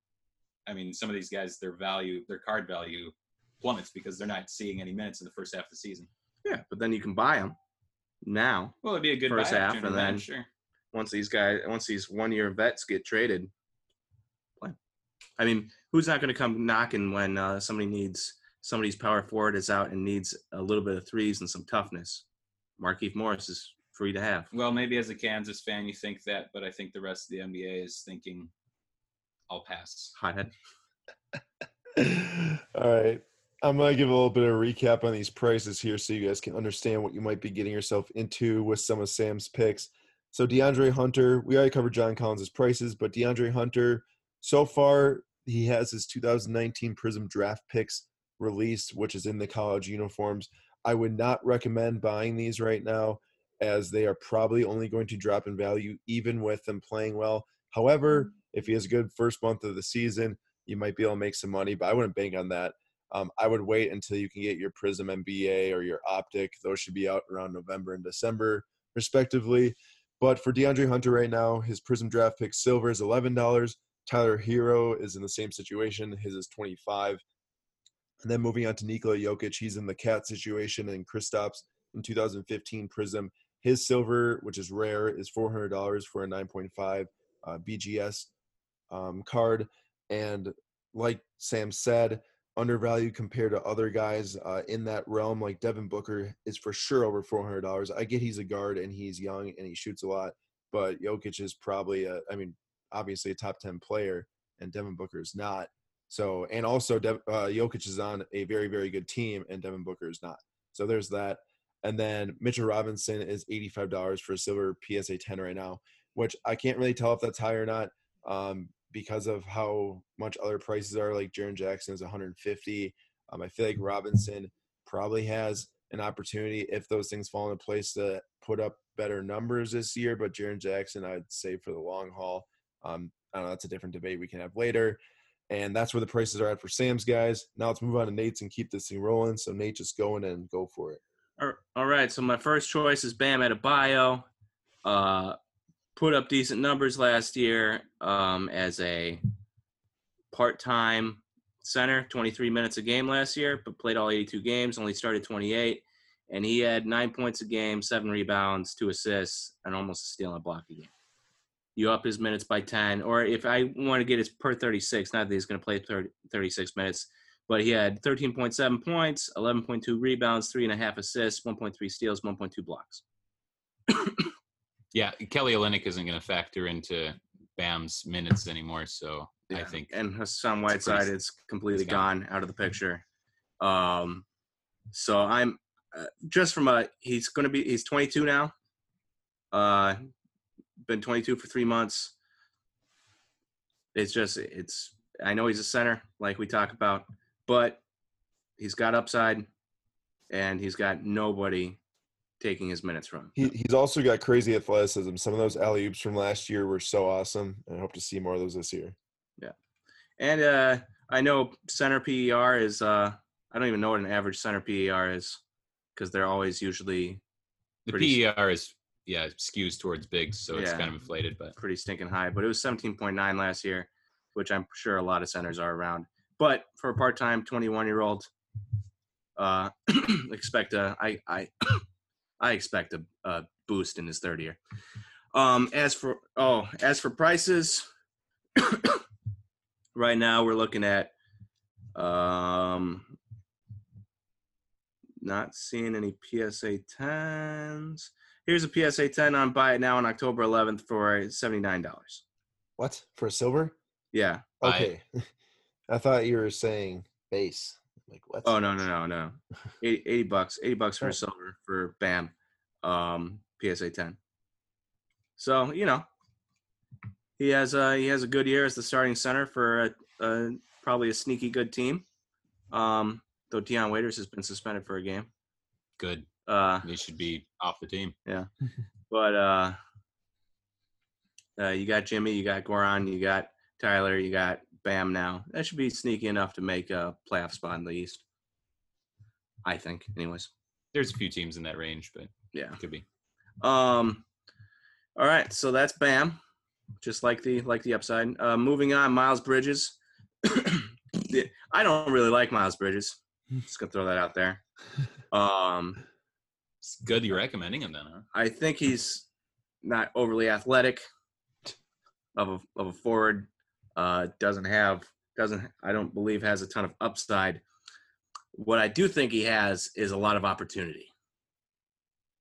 I mean some of these guys, their value, their card value plummets because they're not seeing any minutes in the first half of the season. Yeah, but then you can buy them now. Well, it'd be a good First half, and then, then- sure. Once these guys, once these one-year vets get traded, play. I mean, who's not going to come knocking when uh, somebody needs somebody's power forward is out and needs a little bit of threes and some toughness? Markieff Morris is free to have. Well, maybe as a Kansas fan you think that, but I think the rest of the NBA is thinking I'll pass. Hothead. All right. I'm going to give a little bit of a recap on these prices here so you guys can understand what you might be getting yourself into with some of Sam's picks. So, DeAndre Hunter, we already covered John Collins' prices, but DeAndre Hunter, so far, he has his 2019 Prizm draft picks released, which is in the college uniforms. I would not recommend buying these right now as they are probably only going to drop in value even with them playing well. However, if he has a good first month of the season, you might be able to make some money, but I wouldn't bank on that. Um, I would wait until you can get your Prizm NBA or your Optic. Those should be out around November and December, respectively. But for DeAndre Hunter right now, his Prizm draft pick silver is eleven dollars. Tyler Herro is in the same situation. His is twenty five. And then moving on to Nikola Jokic, he's in the cat situation, and Kristaps in 2015 Prizm. His silver, which is rare, is $400 for a 9.5 uh, BGS um, card. And like Sam said, undervalued compared to other guys uh, in that realm. Like Devin Booker is for sure over $400. I get he's a guard and he's young and he shoots a lot, but Jokic is probably, a, I mean, obviously a top 10 player, and Devin Booker is not. So and also Dev, uh, Jokic is on a very very good team, and Devin Booker is not. So there's that. And then Mitchell Robinson is eighty five dollars for a silver PSA ten right now, which I can't really tell if that's high or not. Um, because of how much other prices are. Like Jaren Jackson is 150. Um, I feel like Robinson probably has an opportunity if those things fall into place to put up better numbers this year. But Jaren Jackson, I'd say for the long haul, um, I don't know. That's a different debate we can have later. And that's where the prices are at for Sam's guys. Now let's move on to Nate's and keep this thing rolling. So Nate, just go in and go for it. All right. So my first choice is Bam Adebayo. Uh, put up decent numbers last year um, as a part-time center, 23 minutes a game last year, but played all 82 games, only started 28, and he had nine points a game, seven rebounds, two assists, and almost a steal and a block a game. You up his minutes by 10, or if I want to get his per 36, not that he's going to play 30, 36 minutes, but he had 13.7 points, 11.2 rebounds, three and a half assists, 1.3 steals, 1.2 blocks. Yeah, Kelly Olynyk isn't going to factor into Bam's minutes anymore, so I think and Hassan It's a pretty Whiteside is completely he's gone. gone out of the picture. Um, so I'm uh, just from a he's going to be he's 22 now. Uh, been 22 for three months. It's just it's I know he's a center like we talk about, but he's got upside, and he's got nobody taking his minutes from. him. He, he's also got crazy athleticism. Some of those alley oops from last year were so awesome, and I hope to see more of those this year. Yeah, and uh, I know center PER is uh, I don't even know what an average center PER is because they're always usually the pretty PER is yeah skews towards bigs, so it's Yeah. kind of inflated. But pretty stinking high. But it was 17.9 last year, which I'm sure a lot of centers are around. But for a part-time 21-year-old, uh, expect a I I I expect a, a boost in his third year. Um, as for oh, as for prices, right now we're looking at um not seeing any PSA 10s. Here's a PSA 10 on buy it now on October 11th for $79. What for a silver? Yeah. Okay, I thought you were saying base. Like what? Oh no no no no. 80, 80 bucks. 80 bucks for Oh. a silver for Bam. Um PSA 10. So, you know, he has a he has a good year as the starting center for a, a probably a sneaky good team. Um though Dion Waiters has been suspended for a game. good, Uh he should be off the team. Yeah. but uh uh, you got Jimmy, you got Goran, you got Tyler, you got Bam now. That should be sneaky enough to make a playoff spot in the East. I think, anyways. There's a few teams in that range, but Yeah. it could be. Um all right, so that's Bam. Just like the like the upside. Uh moving on, Miles Bridges. I don't really like Miles Bridges. Just gonna throw that out there. Um It's good you're recommending him then, huh? I think he's not overly athletic of a of a forward. Uh, doesn't have doesn't I don't believe has a ton of upside. What I do think he has is a lot of opportunity.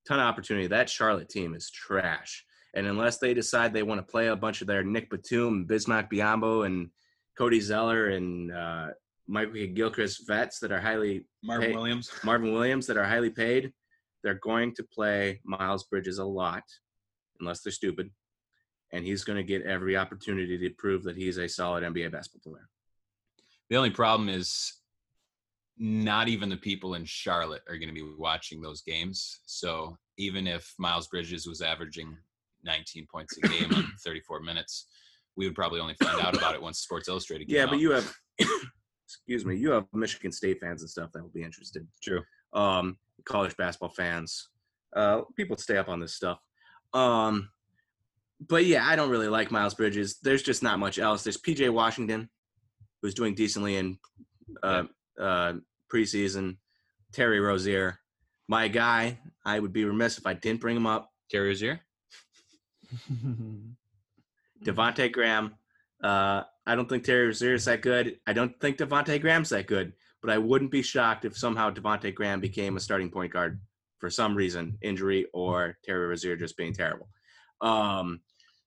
Ton of opportunity. That Charlotte team is trash. And unless they decide they want to play a bunch of their Nick Batum, Bismack Biyombo, and Cody Zeller and uh, Michael Gilchrist vets that are highly Marvin Hey. Williams. Marvin Williams that are highly paid, they're going to play Miles Bridges a lot, unless they're stupid. And he's going to get every opportunity to prove that he's a solid NBA basketball player. The only problem is not even the people in Charlotte are going to be watching those games. So even if Miles Bridges was averaging 19 points a game on 34 minutes, we would probably only find out about it once Sports Illustrated came Yeah, out. but you have, excuse me, you have Michigan State fans and stuff that will be interested. True. Um, college basketball fans, uh, people stay up on this stuff. Um, but yeah, I don't really like Miles Bridges. There's just not much else. There's PJ Washington, who's doing decently in uh, uh, preseason. Terry Rozier, my guy. I would be remiss if I didn't bring him up. Terry Rozier? Devonte Graham. Uh, I don't think Terry Rozier is that good. I don't think Devonte Graham's that good. But I wouldn't be shocked if somehow Devonte Graham became a starting point guard for some reason, injury or Terry Rozier just being terrible. Um,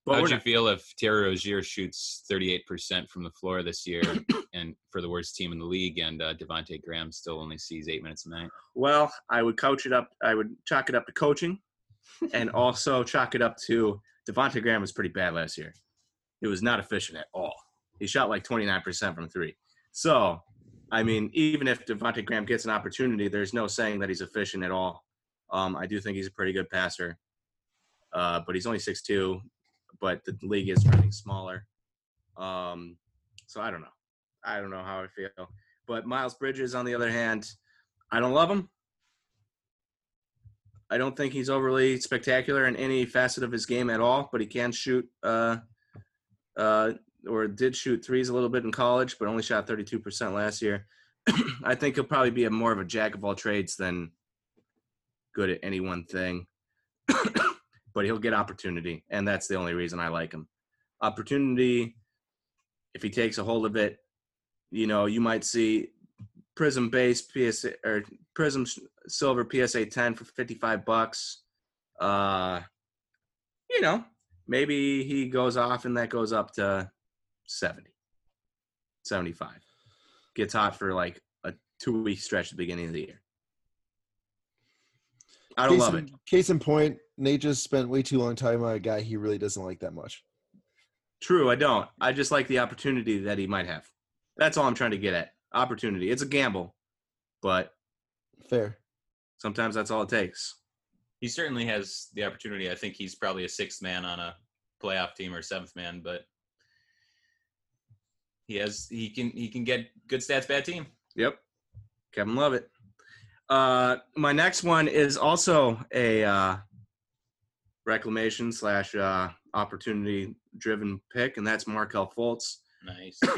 But How'd you not- feel if Terry Rozier shoots 38% from the floor this year and for the worst team in the league and uh, Devontae Graham still only sees eight minutes a night? Well, I would coach it up. I would chalk it up to coaching, and also chalk it up to Devonte Graham was pretty bad last year. It was not efficient at all. He shot like 29% from three. So, I mean, even if Devontae Graham gets an opportunity, there's no saying that he's efficient at all. Um, I do think he's a pretty good passer, uh, but he's only 6'2", but the league is running smaller. Um, so I don't know. I don't know how I feel. But Miles Bridges, on the other hand, I don't love him. I don't think he's overly spectacular in any facet of his game at all, but he can shoot uh, uh, or did shoot threes a little bit in college, but only shot 32% last year. I think he'll probably be a more of a jack of all trades than good at any one thing. but he'll get opportunity, and that's the only reason I like him. Opportunity, if he takes a hold of it, you know, you might see Prizm base PSA or Prizm silver PSA 10 for 55 bucks. Uh, you know, maybe he goes off and that goes up to 70, 75. Gets hot for like a two week stretch at the beginning of the year. I don't case love in, it. Case in point, Nate just spent way too long time on a guy he really doesn't like that much. True, I don't. I just like the opportunity that he might have. That's all I'm trying to get at. Opportunity. It's a gamble, but Fair. sometimes that's all it takes. He certainly has the opportunity. I think he's probably a sixth man on a playoff team or seventh man, but he has he can he can get good stats, bad team. Yep. Kevin Love it. Uh, my next one is also a uh, reclamation slash uh, opportunity driven pick, and that's Markelle Fultz. Nice.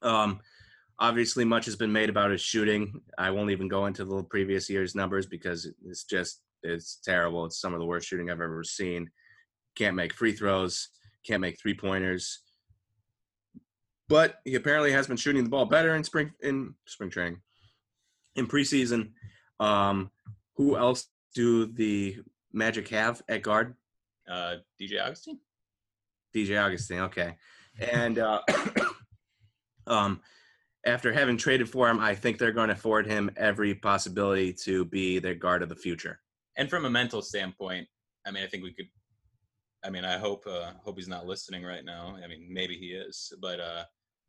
Um, obviously, much has been made about his shooting. I won't even go into the previous year's numbers because it's just it's terrible. It's some of the worst shooting I've ever seen. Can't make free throws. Can't make three pointers. But he apparently has been shooting the ball better in spring in spring training, in preseason. Um, who else do the Magic have at guard? Uh, DJ Augustin. DJ Augustin. Okay, and uh, um, after having traded for him, I think they're going to afford him every possibility to be their guard of the future. And from a mental standpoint, I mean, I think we could. I mean, I hope uh, hope he's not listening right now. I mean, maybe he is, but uh,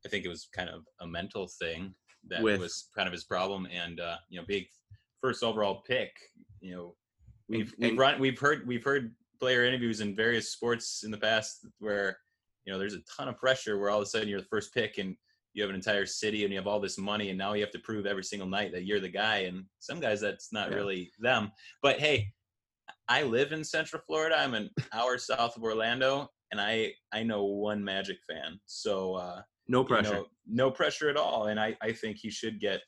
I think it was kind of a mental thing that With- was kind of his problem. And uh, you know, big first overall pick. You know, we've we've And- run we've heard we've heard player interviews in various sports in the past where you know there's a ton of pressure where all of a sudden you're the first pick and you have an entire city and you have all this money and now you have to prove every single night that you're the guy and some guys that's not Yeah. really them but hey i live in central florida i'm an hour south of orlando and i i know one magic fan so uh No you pressure. know, no pressure at all and i i think he should get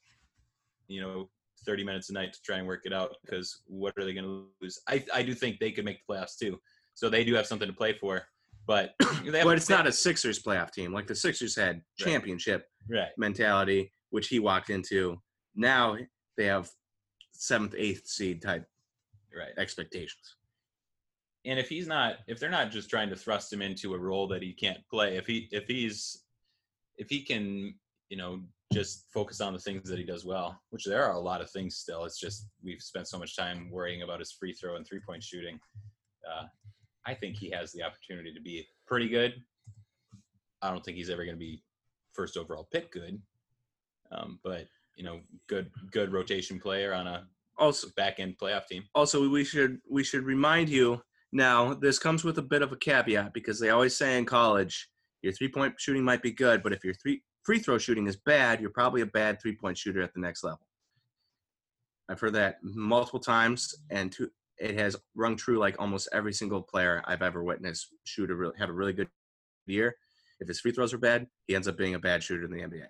you know 30 minutes a night to try and work it out because what are they going to lose i i do think they could make the playoffs too so they do have something to play for but they but it's not a Sixers playoff team. Like the Sixers had Right. championship right mentality, which he walked into. Now they have seventh, eighth seed type right expectations. and if he's not if they're not just trying to thrust him into a role that he can't play if he if he's if he can you know just focus on the things that he does well which there are a lot of things still it's just we've spent so much time worrying about his free throw and three point shooting uh, i think he has the opportunity to be pretty good. I don't think he's ever going to be first overall pick good um, but you know good good rotation player on a Also, back end playoff team. Also we should we should remind you now this comes with a bit of a caveat because they always say in college your three point shooting might be good but if your three free throw shooting is bad you're probably a bad three point shooter at the next level i've heard that multiple times and to, it has rung true like almost every single player i've ever witnessed shoot a really have a really good year if his free throws are bad he ends up being a bad shooter in the nba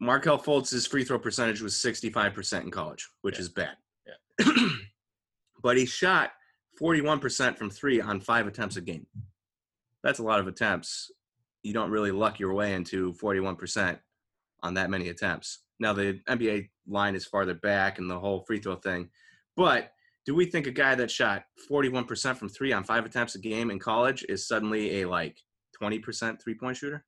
Markelle Fultz's free throw percentage was 65% in college, which Yeah. is bad. Yeah. but he shot 41% from three on five attempts a game. That's a lot of attempts. You don't really luck your way into 41% on that many attempts. Now, the NBA line is farther back and the whole free throw thing, but do we think a guy that shot 41% from three on five attempts a game in college is suddenly a like 20% three point shooter?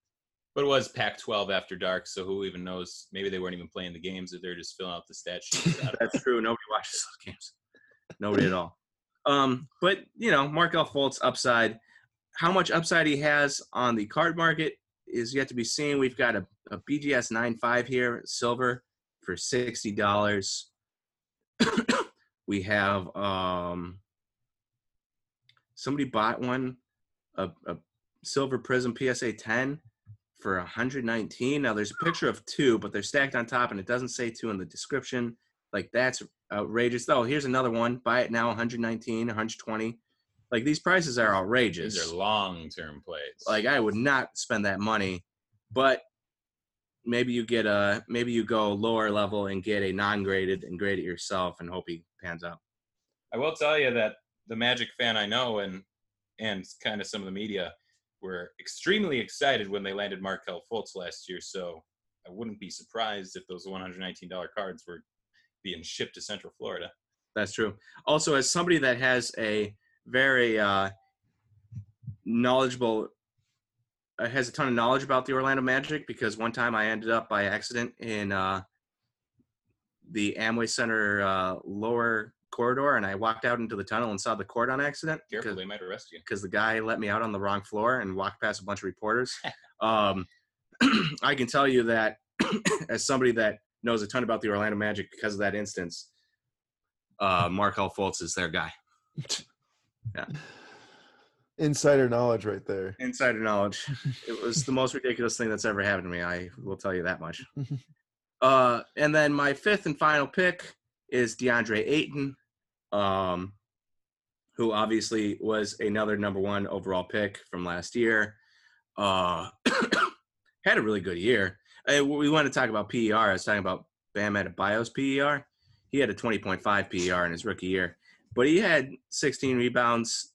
But it was Pac-12 after dark, so who even knows? Maybe they weren't even playing the games if they're just filling out the stat sheets. That's true. Nobody watches those games. Nobody at all. Um, but you know, Markelle Fultz upside. How much upside he has on the card market is yet to be seen. We've got a, a BGS 9.5 here, silver, for sixty dollars. we have um somebody bought one, a, a silver prizm PSA 10 for 119. Now there's a picture of two, but they're stacked on top and it doesn't say two in the description. Like that's outrageous. Oh, here's another one. Buy it now 119, 120. Like these prices are outrageous. These are long-term plays. Like I would not spend that money, but maybe you get a maybe you go lower level and get a non-graded and grade it yourself and hope he pans out. I will tell you that the Magic fan I know and and kind of some of the media were extremely excited when they landed Markelle Fultz last year. So I wouldn't be surprised if those $119 cards were being shipped to Central Florida. That's true. Also, as somebody that has a very uh, knowledgeable, uh, has a ton of knowledge about the Orlando Magic, because one time I ended up by accident in uh, the Amway Center uh, lower corridor, and I walked out into the tunnel and saw the court on accident. Careful, because- they might arrest you. because the guy let me out on the wrong floor and walked past a bunch of reporters. um, I can tell you that as somebody that knows a ton about the Orlando Magic because of that instance, uh, Markelle Fultz is their guy. Insider knowledge right there. Insider knowledge. It was the most ridiculous thing that's ever happened to me. I will tell you that much. Uh, and then my fifth and final pick is DeAndre Ayton, um, who obviously was another number one overall pick from last year. Uh, had a really good year. Uh, we want to talk about PER. I was talking about Bam Adebayo's PER. He had a 20.5 PER in his rookie year, but he had 16 rebounds,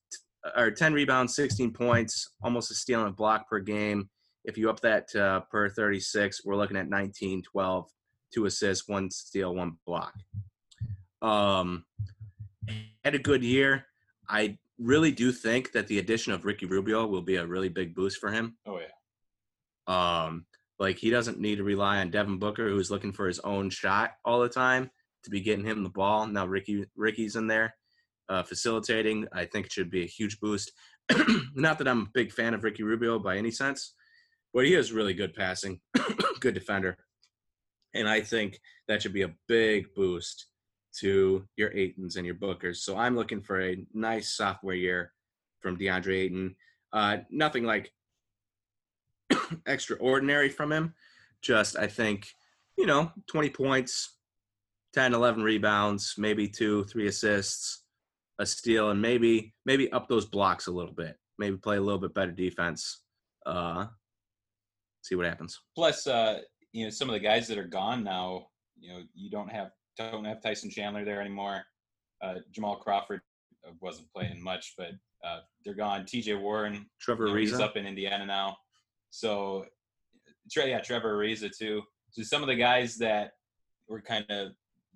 or 10 rebounds, 16 points, almost a steal and a block per game. If you up that uh, per 36, we're looking at 19, 12, two assists, one steal, one block. Um, had a good year. I really do think that the addition of Ricky Rubio will be a really big boost for him. Oh yeah. Um, like he doesn't need to rely on Devin Booker, who's looking for his own shot all the time, to be getting him the ball. Now Ricky Ricky's in there uh, facilitating. I think it should be a huge boost. Not that I'm a big fan of Ricky Rubio by any sense, but he is really good passing, good defender, and I think that should be a big boost to your Aytons and your Bookers. So I'm looking for a nice sophomore year from DeAndre Ayton. Uh, nothing like extraordinary from him. Just, I think, you know, 20 points, 10, 11 rebounds, maybe two, three assists, a steal, and maybe maybe up those blocks a little bit. Maybe play a little bit better defense. Uh, see what happens. Plus, uh, you know, some of the guys that are gone now, you know, you don't have don't have Tyson Chandler there anymore. Uh, Jamal Crawford uh, wasn't playing much, but uh, they're gone. T.J. Warren, Trevor you know, Ariza. up in Indiana now. So, yeah, Trevor Ariza too. So some of the guys that were kind of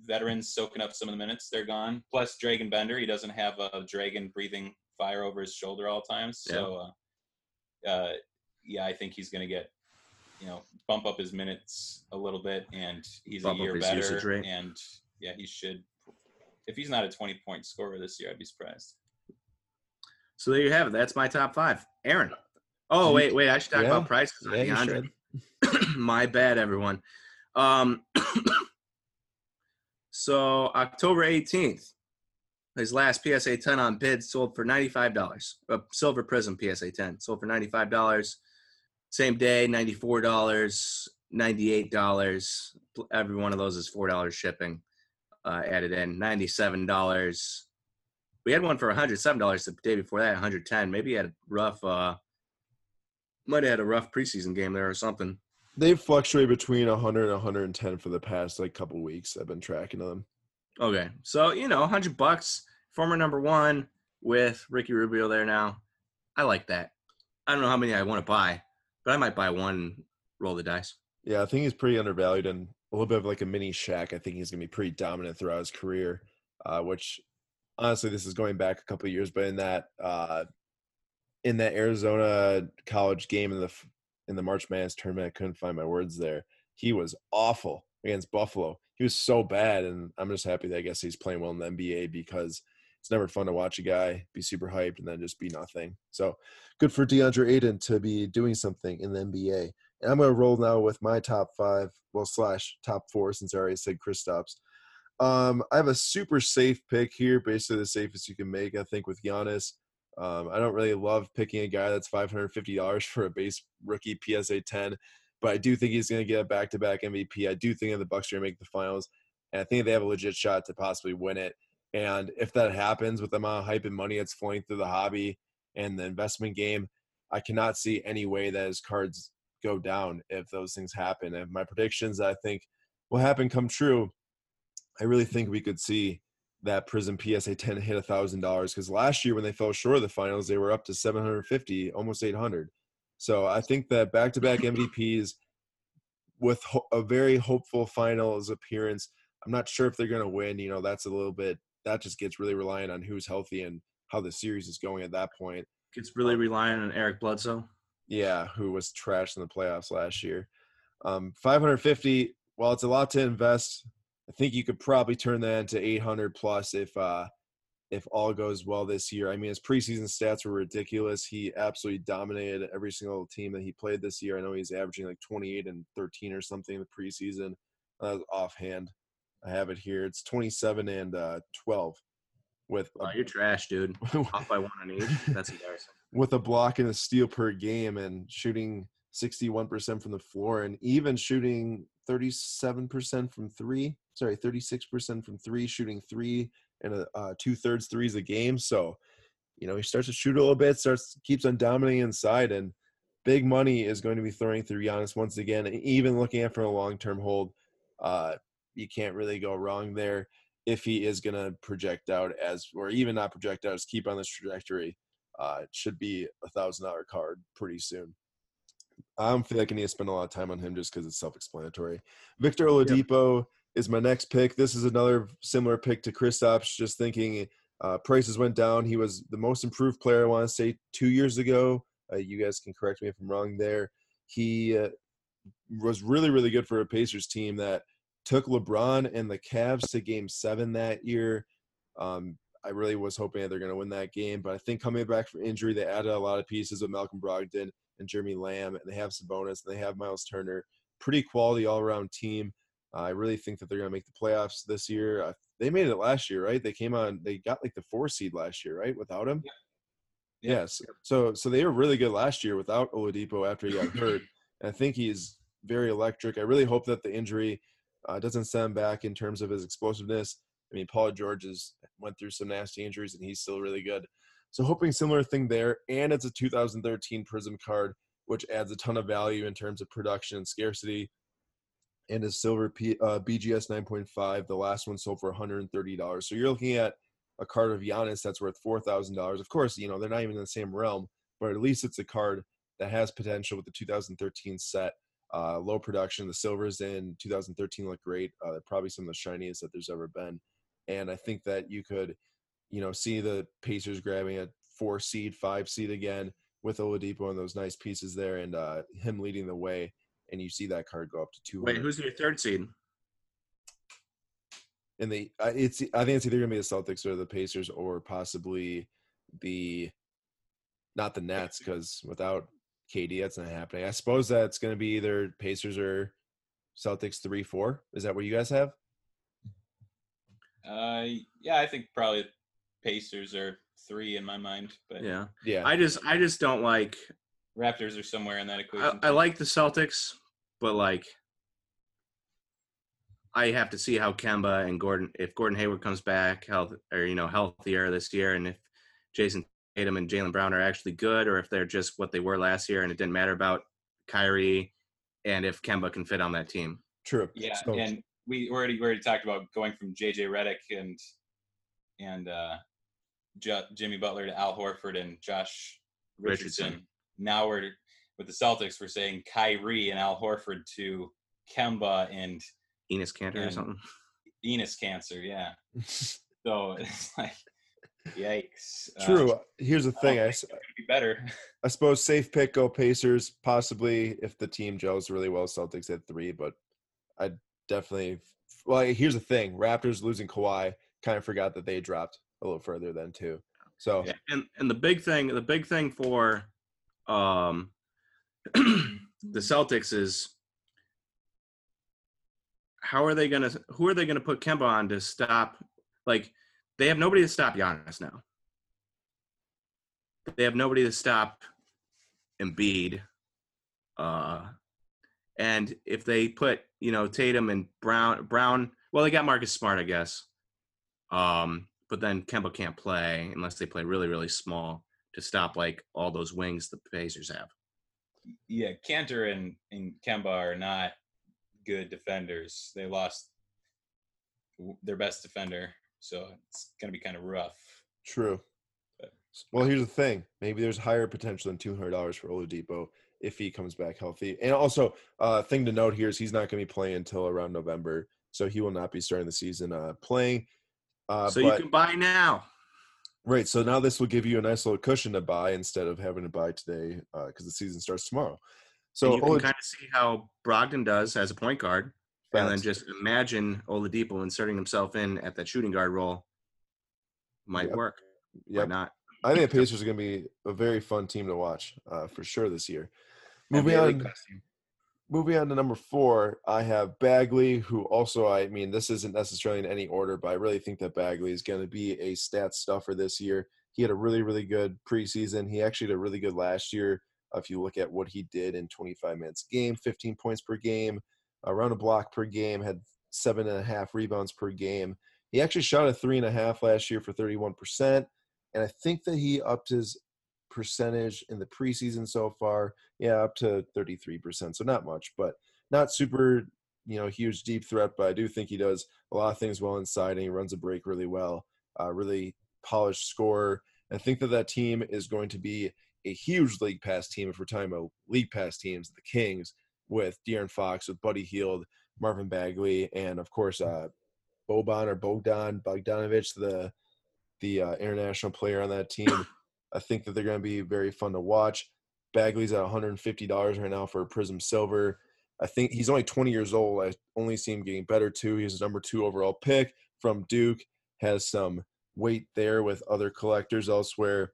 veterans soaking up some of the minutes, they're gone. Plus Dragan Bender, he doesn't have a dragon breathing fire over his shoulder all times. So, uh, uh, yeah, I think he's going to get, you know, bump up his minutes a little bit, and he's Bump a year better. And yeah, he should. If he's not a 20 point scorer this year, I'd be surprised. So there you have it. That's my top five. Aaron. Oh wait, wait. I should talk Yeah. about price. 'cause Yeah, DeAndre. my bad, everyone. Um, so October 18th, his last PSA 10 on bid sold for $95. A silver prizm PSA 10 sold for $95. Same day, $94, $98. Every one of those is $4 shipping uh, added in. $97. We had one for $107 the day before that, 110 Maybe had a rough, uh, might have had a rough preseason game there or something. They've fluctuated between 100 and 110 for the past like couple weeks. I've been tracking them. Okay, so you know, hundred bucks, former number one with Ricky Rubio there now. I like that. I don't know how many I want to buy, but I might buy one. Roll the dice. Yeah, I think he's pretty undervalued and a little bit of like a mini Shaq. I think he's gonna be pretty dominant throughout his career, uh, which honestly, this is going back a couple of years, but in that uh, in that Arizona college game in the in the March Madness tournament, I couldn't find my words there. He was awful against Buffalo. He was so bad, and I'm just happy that I guess he's playing well in the NBA because it's never fun to watch a guy be super hyped and then just be nothing. So good for DeAndre Ayton to be doing something in the NBA. And I'm going to roll now with my top five, well, slash top four, since I already said Kristaps. Um, I have a super safe pick here, basically the safest you can make, I think, with Giannis. Um, I don't really love picking a guy that's $550 for a base rookie PSA 10, but I do think he's going to get a back-to-back MVP. I do think the Bucks are going to make the finals, and I think they have a legit shot to possibly win it. And if that happens with the amount of hype and money that's flowing through the hobby and the investment game, I cannot see any way that his cards go down if those things happen. And my predictions, I think, will happen come true. I really think we could see that Prizm PSA 10 hit a thousand dollars because last year when they fell short of the finals, they were up to 750, almost 800. So I think that back-to-back MVPs with ho- a very hopeful finals appearance. I'm not sure if they're going to win. You know, that's a little bit that just gets really reliant on who's healthy and how the series is going at that point. It's really reliant on Eric Bledsoe. Yeah, who was trashed in the playoffs last year. Um, 550. While it's a lot to invest, I think you could probably turn that into 800 plus if uh, if all goes well this year. I mean, his preseason stats were ridiculous. He absolutely dominated every single team that he played this year. I know he's averaging like 28 and 13 or something in the preseason. Was offhand. I have it here. It's 27 and uh, 12 with Oh, you're trash, dude. Off by one on each. That's embarrassing. with a block and a steal per game and shooting 61% from the floor and even shooting 37% from three. Sorry, 36% from three, shooting three and a, uh, two thirds threes a game. So, you know, he starts to shoot a little bit, starts keeps on dominating inside, and big money is going to be throwing through Giannis once again. Even looking at for a long term hold, uh, you can't really go wrong there if he is going to project out as, or even not project out, as keep on this trajectory. Uh, it should be a thousand dollar card pretty soon. I don't feel like I need to spend a lot of time on him just because it's self-explanatory. Victor Oladipo is my next pick. This is another similar pick to Kristaps. Just thinking, uh, prices went down. He was the most improved player. I want to say two years ago. Uh, you guys can correct me if I'm wrong. There, he uh, was really, really good for a Pacers team that took LeBron and the Cavs to Game Seven that year. Um, I really was hoping that they're going to win that game, but I think coming back from injury, they added a lot of pieces with Malcolm Brogdon and Jeremy Lamb, and they have Sabonis and they have Miles Turner. Pretty quality all around team. I really think that they're going to make the playoffs this year. Uh, they made it last year, right? They came on, they got like the four seed last year, right? Without him. Yeah. Yes. So so they were really good last year without Oladipo after he got hurt. I think he's very electric. I really hope that the injury uh, doesn't send him back in terms of his explosiveness. I mean, Paul George has went through some nasty injuries and he's still really good. So hoping similar thing there. And it's a 2013 Prizm card, which adds a ton of value in terms of production and scarcity. And a silver P, uh, BGS 9.5. The last one sold for $130. So you're looking at a card of Giannis that's worth $4,000. Of course, you know, they're not even in the same realm, but at least it's a card that has potential with the 2013 set. Uh, low production. The silvers in 2013 look great. Uh, they're probably some of the shiniest that there's ever been. And I think that you could, you know, see the Pacers grabbing a four seed, five seed again with Oladipo and those nice pieces there, and uh, him leading the way. And you see that card go up to two. Wait, who's your third seed? And the I- it's I think it's either gonna be the Celtics or the Pacers or possibly the not the Nets because without KD that's not happening. I suppose that's gonna be either Pacers or Celtics three four. Is that what you guys have? Uh, yeah, I think probably Pacers are three in my mind, but Yeah. Yeah, I just I just don't like Raptors are somewhere in that equation. I too. like the Celtics, but like I have to see how Kemba and Gordon if Gordon Hayward comes back health or you know healthier this year and if Jayson Tatum and Jaylen Brown are actually good or if they're just what they were last year and it didn't matter about Kyrie and if Kemba can fit on that team. true. Yeah, So- and we already we already talked about going from JJ Redick and and uh, Ju- Jimmy Butler to Al Horford and Josh Richardson. Richardson. Now we're with the Celtics. We're saying Kyrie and Al Horford to Kemba and Enes Kanter or something. Enos Cancer. Yeah. So it's like Yikes. Uh, True. Here's the thing. I, think be better. I suppose safe pick go Pacers. Possibly if the team gels really well, Celtics at three. But I definitely. Well, here's the thing: Raptors losing Kawhi. Kind of forgot that they dropped a little further than two. So Yeah, and and the big thing, the big thing for um the Celtics is how are they gonna who are they gonna put Kemba on to stop like they have nobody to stop Giannis now. They have nobody to stop Embiid. Uh and if they put, you know, Tatum and Brown Brown well they got Marcus Smart, I guess. Um but then Kemba can't play unless they play really, really small to stop like all those wings the Pacers have. Yeah, Kanter and, and Kemba are not good defenders. They lost their best defender, so it's gonna be kind of rough. true. Well, here's the thing: maybe there's higher potential than two hundred dollars for Oladipo if he comes back healthy. And also, uh, thing to note here is he's not going to be playing until around November, so he will not be starting the season uh, playing. Uh, so but, you can buy now. Right, so now this will give you a nice little cushion to buy instead of having to buy today because the season starts tomorrow. So So you can Olad- kind of see how Brogdon does as a point guard, and then just imagine Oladipo inserting himself in at that shooting guard role. Might Yep. work. Why not? I think the Pacers are going to be a very fun team to watch uh, for sure this year. Moving on. Moving on to number four, I have Bagley, who also, I mean, this isn't necessarily in any order, but I really think that Bagley is going to be a stat stuffer this year. He had a really, really good preseason. He actually had a really good last year. uh, If you look at what he did in 25 minutes game, 15 points per game, around a block per game, had seven and a half rebounds per game. He actually shot a three and a half last year for 31%. And I think that he upped his percentage in the preseason so far. Yeah, up to 33%. So not much, but not super, you know, huge deep threat. But I do think he does a lot of things well inside and he runs a break really well. Uh, really polished scorer. I think that that team is going to be a huge league pass team if we're talking about league pass teams, the Kings with De'Aaron Fox, with Buddy Hield, Marvin Bagley, and of course uh, Boban or Bogdan Bogdanovich, the the uh, international player on that team. I think that they're going to be very fun to watch. Bagley's at $150 right now for Prizm Silver. I think he's only 20 years old. I only see him getting better too. He's a number two overall pick from Duke. Has some weight there with other collectors elsewhere.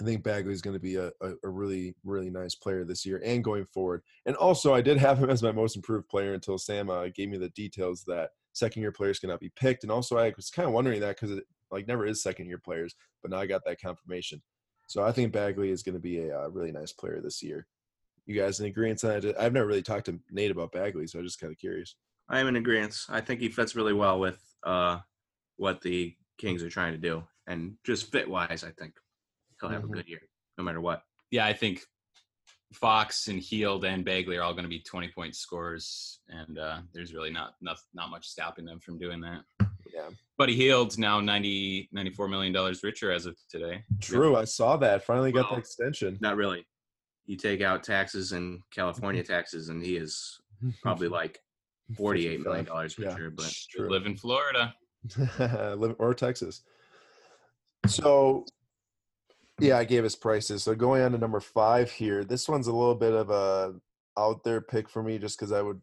I think Bagley's going to be a, a, a really, really nice player this year and going forward. And also, I did have him as my most improved player until Sam uh, gave me the details that second year players cannot be picked. And also, I was kind of wondering that because it like never is second year players, but now I got that confirmation. So I think Bagley is going to be a, uh really nice player this year. You guys in agreement on that? I've never really talked to Nate about Bagley, so I'm just kind of curious. I am in agreement. I think he fits really well with uh, what the Kings are trying to do, and just fit wise, I think he'll have Mhm. a good year, no matter what. Yeah, I think Fox and Hield and Bagley are all going to be 20 point scorers, and uh, there's really not, not not much stopping them from doing that. Yeah, Buddy Hield's now 90 94 million dollars richer as of today. true. I saw that. Finally got the extension. Not really. You take out taxes and California taxes, and he is probably like forty-eight million dollars Yeah. richer. But True. Live in Florida. Live- or Texas. So, yeah, I gave us prices. So going on to number five here, this one's a little bit of a out there pick for me, just because I would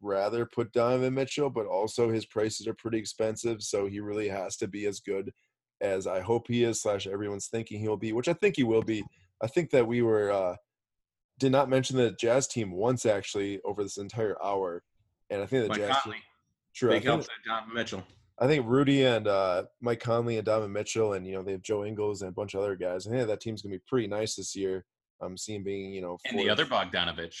rather put Donovan Mitchell, but also his prices are pretty expensive, so he really has to be as good as I hope he is. Slash, everyone's thinking he'll be, which I think he will be. I think that we were uh, did not mention the Jazz team once actually over this entire hour, and I think the Mike Jazz Conley, team. True, I big think- help Donovan Mitchell. I think Rudy and uh, Mike Conley and Donovan Mitchell, and you know they have Joe Ingles and a bunch of other guys. I think that team's gonna be pretty nice this year. I'm seeing being you know And the other Bogdanovich,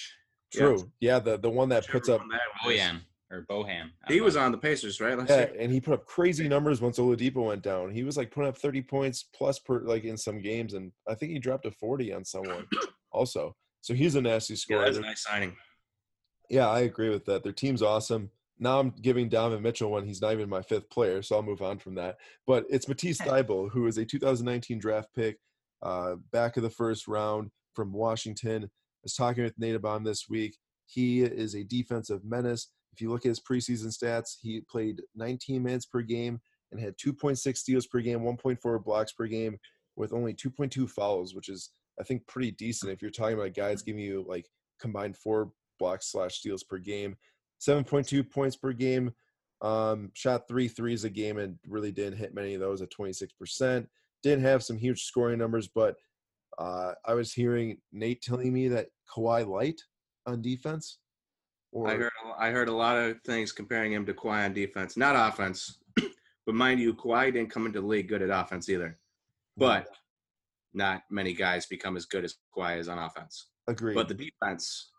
true, yeah, the the one that puts up Whichever one that. Boyan or Bohan. He don't was know. on the Pacers, right? Last yeah, year? and he put up crazy numbers once Oladipo went down. He was like putting up 30 points plus per like in some games, and I think he dropped to 40 on someone also. So he's a nasty Yeah, scorer. that's a nice signing. Yeah, I agree with that. Their team's awesome. Now I'm giving Donovan Mitchell when he's not even my fifth player, so I'll move on from that. But it's Matisse Thybulle, who is a 2019 draft pick, uh, back of the first round from Washington. Was talking with Nate him this week. He is a defensive menace. If you look at his preseason stats, he played 19 minutes per game and had 2.6 steals per game, 1.4 blocks per game, with only 2.2 fouls, which is I think pretty decent if you're talking about guys giving you like combined four blocks slash steals per game, 7.2 points per game. Um, shot three threes a game and really didn't hit many of those at 26%. Didn't have some huge scoring numbers, but uh, I was hearing Nate telling me that Kawhi light on defense. Or, I heard I heard a lot of things comparing him to Kawhi on defense, not offense. but mind you, Kawhi didn't come into the league good at offense either. But not many guys become as good as Kawhi is on offense. Agreed. But the defense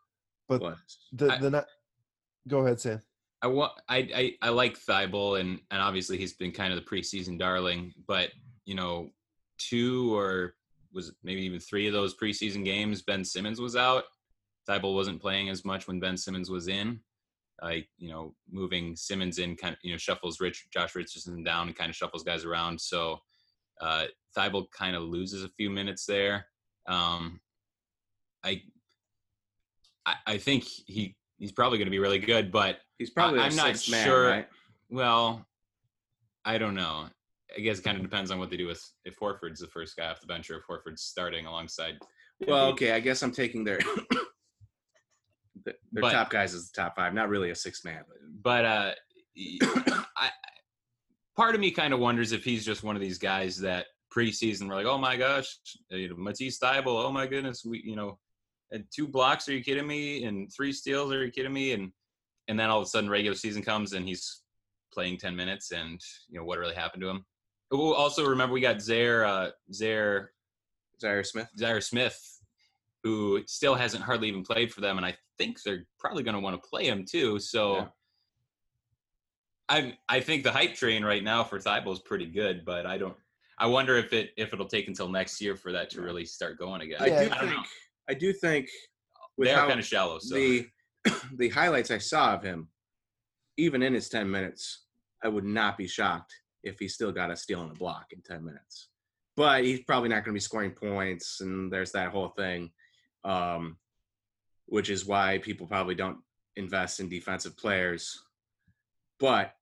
but was. The the not, go ahead, Sam. I want I, I I like Thybulle and and obviously he's been kind of the preseason darling, but you know, two or was maybe even three of those preseason games Ben Simmons was out. Thybulle wasn't playing as much when Ben Simmons was in. Like you know, moving Simmons in kind of you know shuffles Rich Josh Richardson down and kind of shuffles guys around. So uh, Thybulle kind of loses a few minutes there. Um, I, I, I think he he's probably going to be really good, but he's probably I, am not sure. right? Well, I don't know. I guess it kind of depends on what they do with if Horford's the first guy off the bench or if Horford's starting alongside. Well, okay, I guess I'm taking their their but, top guys as the top five, not really a six man. But uh, I, part of me kind of wonders if he's just one of these guys that preseason we're like, oh my gosh, you know, Matisse Thybulle, oh my goodness, we you know, and two blocks, are you kidding me? And three steals, are you kidding me? And and then all of a sudden regular season comes and he's playing 10 minutes and you know what really happened to him. We'll also remember we got Zhaire uh Zhaire Zhaire Smith. Zhaire Smith, who still hasn't hardly even played for them, and I think they're probably gonna want to play him too. So yeah. I I think the hype train right now for Thybulle is pretty good, but I don't I wonder if it if it'll take until next year for that to really start going again. I do I think I do think they are kind of shallow. So. The the highlights I saw of him, even in his ten minutes, I would not be shocked if he still got a steal and a block in ten minutes. But he's probably not going to be scoring points, and there's that whole thing, um, which is why people probably don't invest in defensive players. But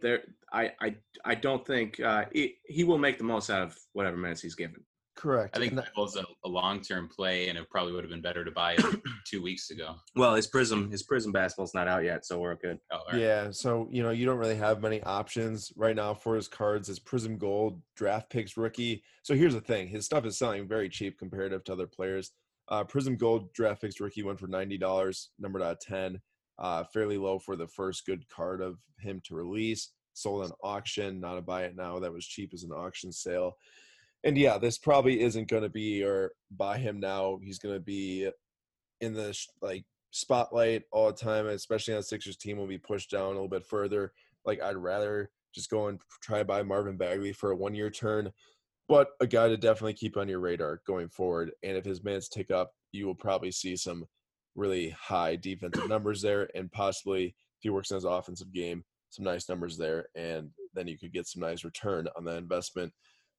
there I I I don't think uh, he will make the most out of whatever minutes he's given. Correct. I think that was a, a long term play, and it probably would have been better to buy it two weeks ago. Well, his Prizm his Prizm basketball's not out yet, so we're good. Oh, right. Yeah, so you know you don't really have many options right now for his cards. His Prizm Gold draft picks rookie. So here's the thing: his stuff is selling very cheap comparative to other players. Uh, Prizm Gold draft picks rookie went for ninety dollars, numbered out ten. Uh, fairly low for the first good card of him to release sold on auction, not a buy it now. That was cheap as an auction sale. And yeah, this probably isn't going to be or buy him now. He's going to be in the like spotlight all the time, especially on Sixers team will be pushed down a little bit further. Like I'd rather just go and try buy Marvin Bagley for a one year turn, but a guy to definitely keep on your radar going forward. And if his minutes tick up, you will probably see some really high defensive numbers there, and possibly if he works on his offensive game, some nice numbers there, and then you could get some nice return on that investment.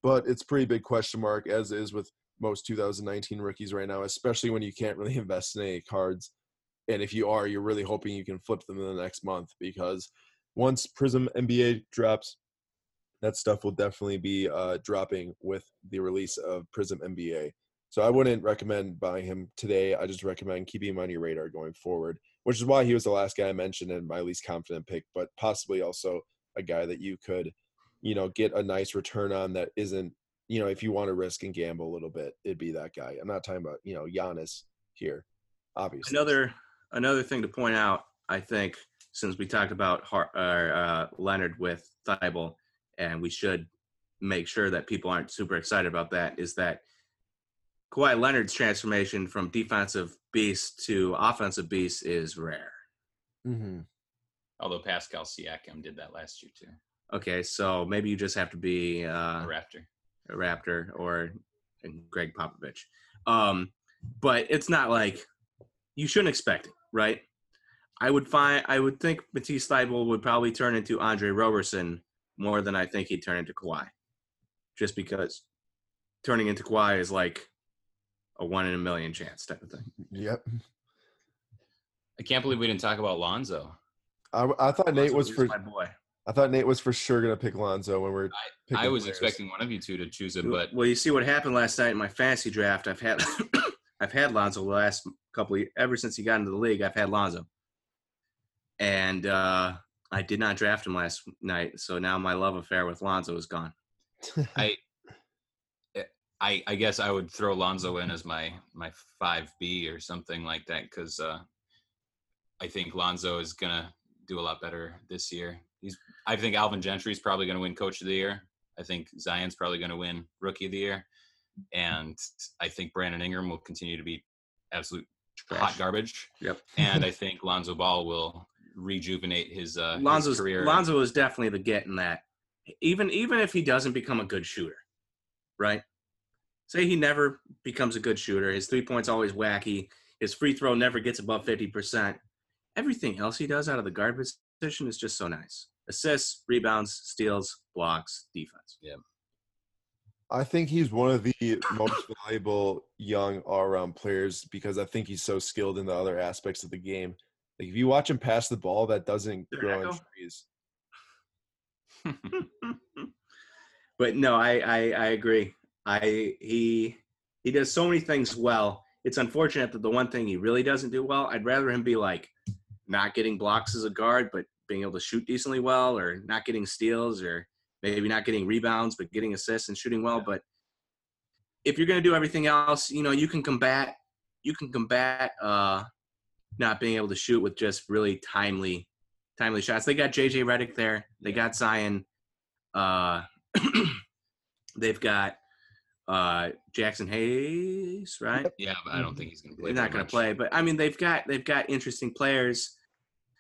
But it's pretty big question mark, as is with most 2019 rookies right now, especially when you can't really invest in any cards. And if you are, you're really hoping you can flip them in the next month because once Prizm NBA drops, that stuff will definitely be uh, dropping with the release of Prizm NBA. So I wouldn't recommend buying him today. I just recommend keeping him on your radar going forward which is why he was the last guy I mentioned and my least confident pick, but possibly also a guy that you could, you know, get a nice return on that isn't, you know, if you want to risk and gamble a little bit, it'd be that guy. I'm not talking about, you know, Giannis here, obviously. Another another thing to point out, I think, since we talked about uh, Leonard with Thybulle, and we should make sure that people aren't super excited about that, is that Kawhi Leonard's transformation from defensive beast to offensive beast is rare. Mm-hmm. Although Pascal Siakam did that last year too. Okay, so maybe you just have to be uh, a Raptor, a Raptor, or Gregg Popovich. Um, but it's not like you shouldn't expect it, right? I would find I would think Matisse Thybulle would probably turn into Andre Roberson more than I think he'd turn into Kawhi, just because turning into Kawhi is like a one in a million chance type of thing. Yep. I can't believe we didn't talk about Lonzo. I, I thought Lonzo Nate was for my boy. I thought Nate was for sure gonna pick Lonzo when we're. picking I was players. expecting one of you two to choose him, but well, you see what happened last night in my fantasy draft. I've had I've had Lonzo the last couple of, ever since he got into the league. I've had Lonzo, and uh, I did not draft him last night. So now my love affair with Lonzo is gone. I, I, I guess I would throw Lonzo in as my my five B or something like that because uh, I think Lonzo is gonna do a lot better this year. He's I think Alvin Gentry's probably gonna win Coach of the Year. I think Zion's probably gonna win Rookie of the Year, and I think Brandon Ingram will continue to be absolute hot garbage. Yep. And I think Lonzo Ball will rejuvenate his uh, his career. Lonzo is definitely the get in that. Even even if he doesn't become a good shooter, right? Say he never becomes a good shooter. His three points always wacky. His free throw never gets above fifty percent. Everything else he does out of the guard position is just so nice. Assists, rebounds, steals, blocks, defense. Yeah. I think he's one of the most valuable young all-around players because I think he's so skilled in the other aspects of the game. Like if you watch him pass the ball, that doesn't There grow you in trees. but no, I, I I agree. I he he does so many things well. It's unfortunate that the one thing he really doesn't do well, I'd rather him be like not getting blocks as a guard, but being able to shoot decently well, or not getting steals, or maybe not getting rebounds, but getting assists and shooting well. But if you're gonna do everything else, you know, you can combat you can combat uh not being able to shoot with just really timely timely shots. They got JJ Redick there. They got Zion. Uh, they've got uh, Jaxson Hayes, right? yeah, but I don't think he's going to play. They're not going to play, but I mean, they've got they've got interesting players.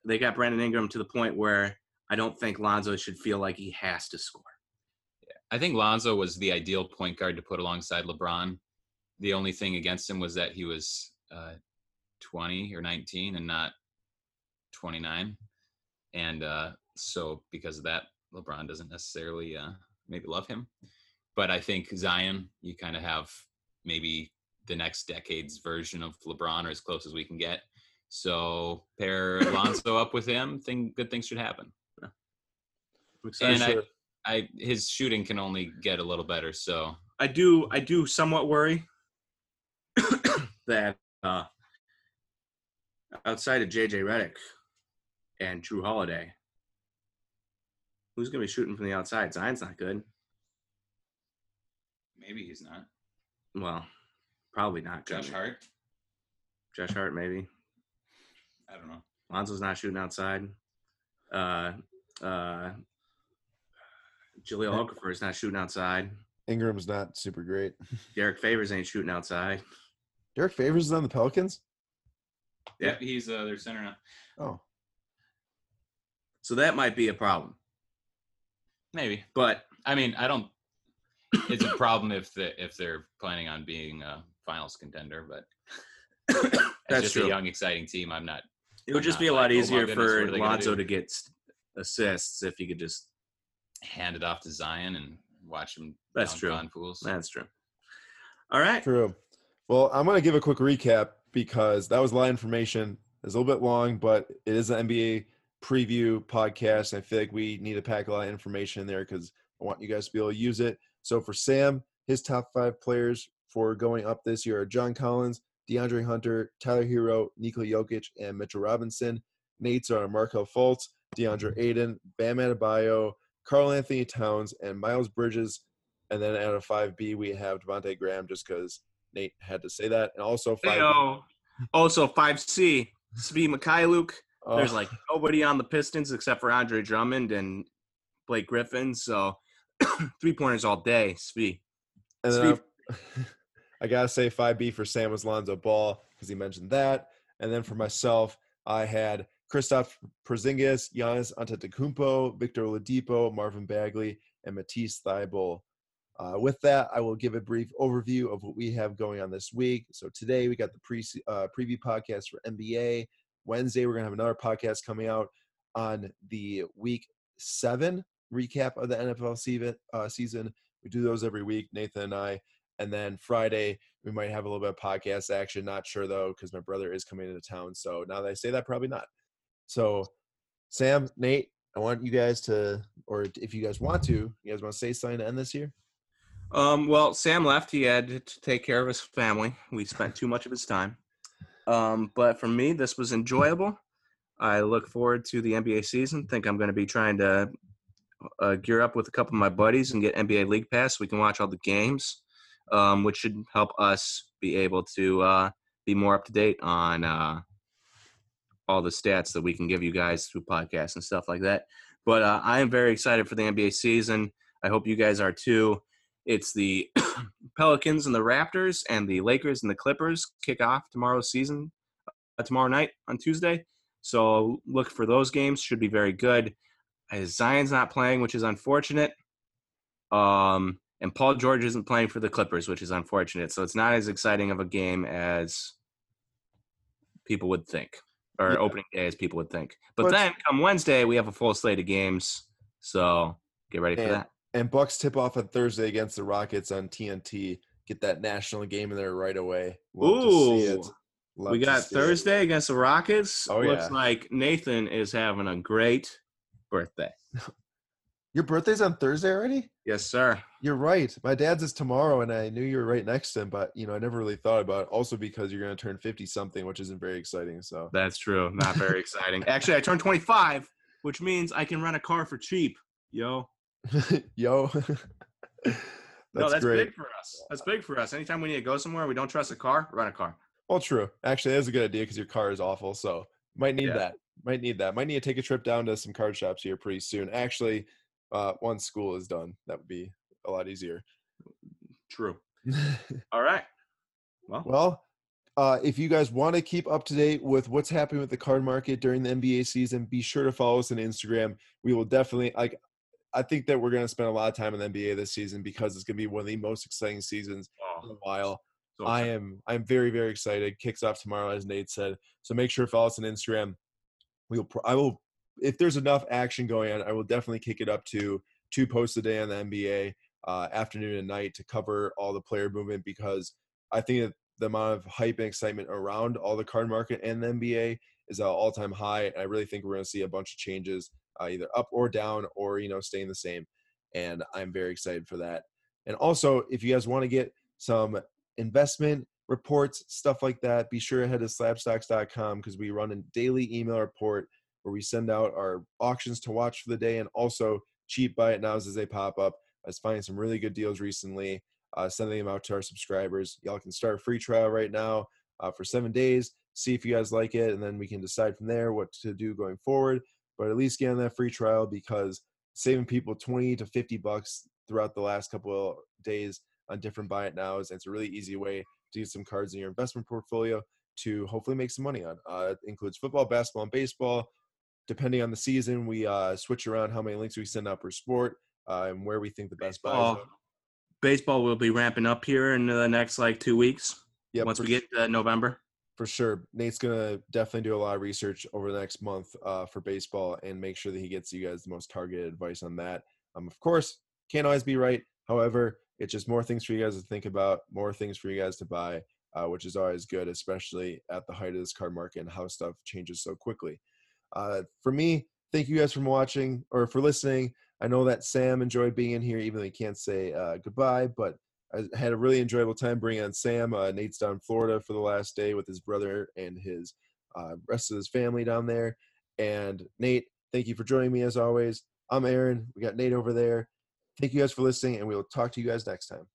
They got Brandon Ingram to the point where I don't think Lonzo should feel like he has to score. I think Lonzo was the ideal point guard to put alongside LeBron. The only thing against him was that he was uh, 20 or 19 and not 29. And uh, so, because of that, LeBron doesn't necessarily uh, maybe love him. But I think Zion, you kind of have maybe the next decade's version of LeBron or as close as we can get. So, pair Lonzo up with him, thing, good things should happen. And I. I, his shooting can only get a little better. So, I do I do somewhat worry that uh, outside of JJ Redick and Jrue Holiday, who's going to be shooting from the outside? Zion's not good. Maybe he's not. Well, probably not. Josh good. Hart. Josh Hart, maybe. I don't know. Lonzo's not shooting outside. Uh, uh, Jahlil Okafor is not shooting outside. Ingram's not super great. Derrick Favors ain't shooting outside. Derrick Favors is on the Pelicans. Yeah. Yep, he's uh, their center now. Oh, So that might be a problem. Maybe. But I mean, I don't. It's a problem if the if they're planning on being a finals contender, but as That's just true. a young, exciting team, I'm not. It would just be a like, lot oh easier goodness, for what are they gonna Lonzo to get assists if he could just. hand it off to Zion and watch him. That's dunk true. On fools. That's true. All right. true. Well, I'm going to give a quick recap because that was a lot of information. It's a little bit long, but it is an NBA preview podcast. I feel like we need to pack a lot of information in there because I want you guys to be able to use it. So for Sam, his top five players for going up this year are John Collins, DeAndre Hunter, Tyler Herro, Nikola Jokic, and Mitchell Robinson. Nate's are Markelle Fultz, DeAndre mm-hmm. Ayton, Bam Adebayo, Karl-Anthony Towns, and Miles Bridges. And then out of 5B, we have Devonte' Graham just because Nate had to say that. And also 5 Heyo. Also, 5C, Svi Mykhailiuk. Oh, There's like nobody on the Pistons except for Andre Drummond and Blake Griffin. So three pointers all day, Svi. and Steve- I, gotta say 5B for Sam was Lonzo Ball because he mentioned that. And then for myself, I had Kristaps Porzingis, Giannis Antetokounmpo, Victor Oladipo, Marvin Bagley, and Matisse Thybulle. Uh, with that, I will give a brief overview of what we have going on this week. So today we got the pre uh, preview podcast for NBA. Wednesday we're gonna have another podcast coming out on the week seven recap of the NFL season. Uh, season. We do those every week, Nathan and I. And then Friday we might have a little bit of podcast action. Not sure though, because my brother is coming into town. So now that I say that, probably not. So, Sam, Nate, I want you guys to, or if you guys want to, you guys want to say something to end this year? Um, well, Sam left. He had to take care of his family. We spent too much of his time. Um, but for me, this was enjoyable. I look forward to the NBA season. Think I'm going to be trying to uh, gear up with a couple of my buddies and get NBA League Pass. So we can watch all the games, um, which should help us be able to uh, be more up to date on uh, all the stats that we can give you guys through podcasts and stuff like that. But uh, I am very excited for the NBA season. I hope you guys are too. It's the Pelicans and the Raptors and the Lakers and the Clippers kick off tomorrow's season uh, tomorrow night on Tuesday. So look for those games. Should be very good. Zion's not playing, which is unfortunate. Um, and Paul George isn't playing for the Clippers, which is unfortunate. So it's not as exciting of a game as people would think, or Yeah. opening day as people would think. But But- then come Wednesday, we have a full slate of games. So get ready for And- that. And Bucks tip off on Thursday against the Rockets on TNT. Get that national game in there right away. Love to see it. Ooh. We got see it. Thursday against the Rockets. Oh, Looks yeah. like Nathan is having a great birthday. Your birthday's on Thursday already? Yes, sir. You're right. My dad's is tomorrow, and I knew you were right next to him, but you know, I never really thought about it. Also, because you're going to turn 50 something, which isn't very exciting. So, That's true. Not very exciting. Actually, I turned 25, which means I can rent a car for cheap. Yo. yo, that's, no, that's great. big for us. That's big for us. Anytime we need to go somewhere, we don't trust a car, rent a car. Well, true. Actually, that's a good idea because your car is awful. So, might need Yeah. that. Might need that. Might need to take a trip down to some card shops here pretty soon. Actually, uh, once school is done, that would be a lot easier. True. All right. Well, Well, uh, if you guys want to keep up to date with what's happening with the card market during the NBA season, be sure to follow us on Instagram. We will definitely like. I think that we're going to spend a lot of time in the NBA this season because it's going to be one of the most exciting seasons in a oh, while. so I am I'm very very excited. Kicks off tomorrow, as Nate said. So make sure to follow us on Instagram. We'll pro- I will if there's enough action going on, I will definitely kick it up to two posts a day on the NBA, uh, afternoon and night to cover all the player movement because I think that the amount of hype and excitement around all the card market and the NBA is at an all time high. And I really think we're going to see a bunch of changes, uh, either up or down, or you know staying the same. And I'm very excited for that. And also, if you guys want to get some investment reports, stuff like that, be sure to head to slabstocks.com because we run a daily email report where we send out our auctions to watch for the day and also cheap buy it nows as they pop up. I was finding some really good deals recently, uh, sending them out to our subscribers. Y'all can start a free trial right now uh, for seven days. See if you guys like it, and then we can decide from there what to do going forward. But at least get on that free trial because saving people 20 to 50 bucks throughout the last couple of days on different buy it nows. It's a really easy way to get some cards in your investment portfolio to hopefully make some money on. Uh, it includes football, basketball, and baseball. Depending on the season, we uh, switch around how many links we send out per sport uh, and where we think the best buys baseball, are. baseball will be ramping up here in the next like two weeks. Yep, once we get to November. for sure. Nate's gonna definitely do a lot of research over the next month uh, for baseball and make sure that he gets you guys the most targeted advice on that. Um, of course, can't always be right. However, it's just more things for you guys to think about, more things for you guys to buy, uh, which is always good, especially at the height of this card market and how stuff changes so quickly. Uh, for me, thank you guys for watching or for listening. I know that Sam enjoyed being in here, even though he can't say uh, goodbye, but I had a really enjoyable time bringing on Sam. Uh, Nate's down in Florida for the last day with his brother and his uh, rest of his family down there. And Nate, thank you for joining me as always. I'm Aaron. We got Nate over there. Thank you guys for listening, and we will talk to you guys next time.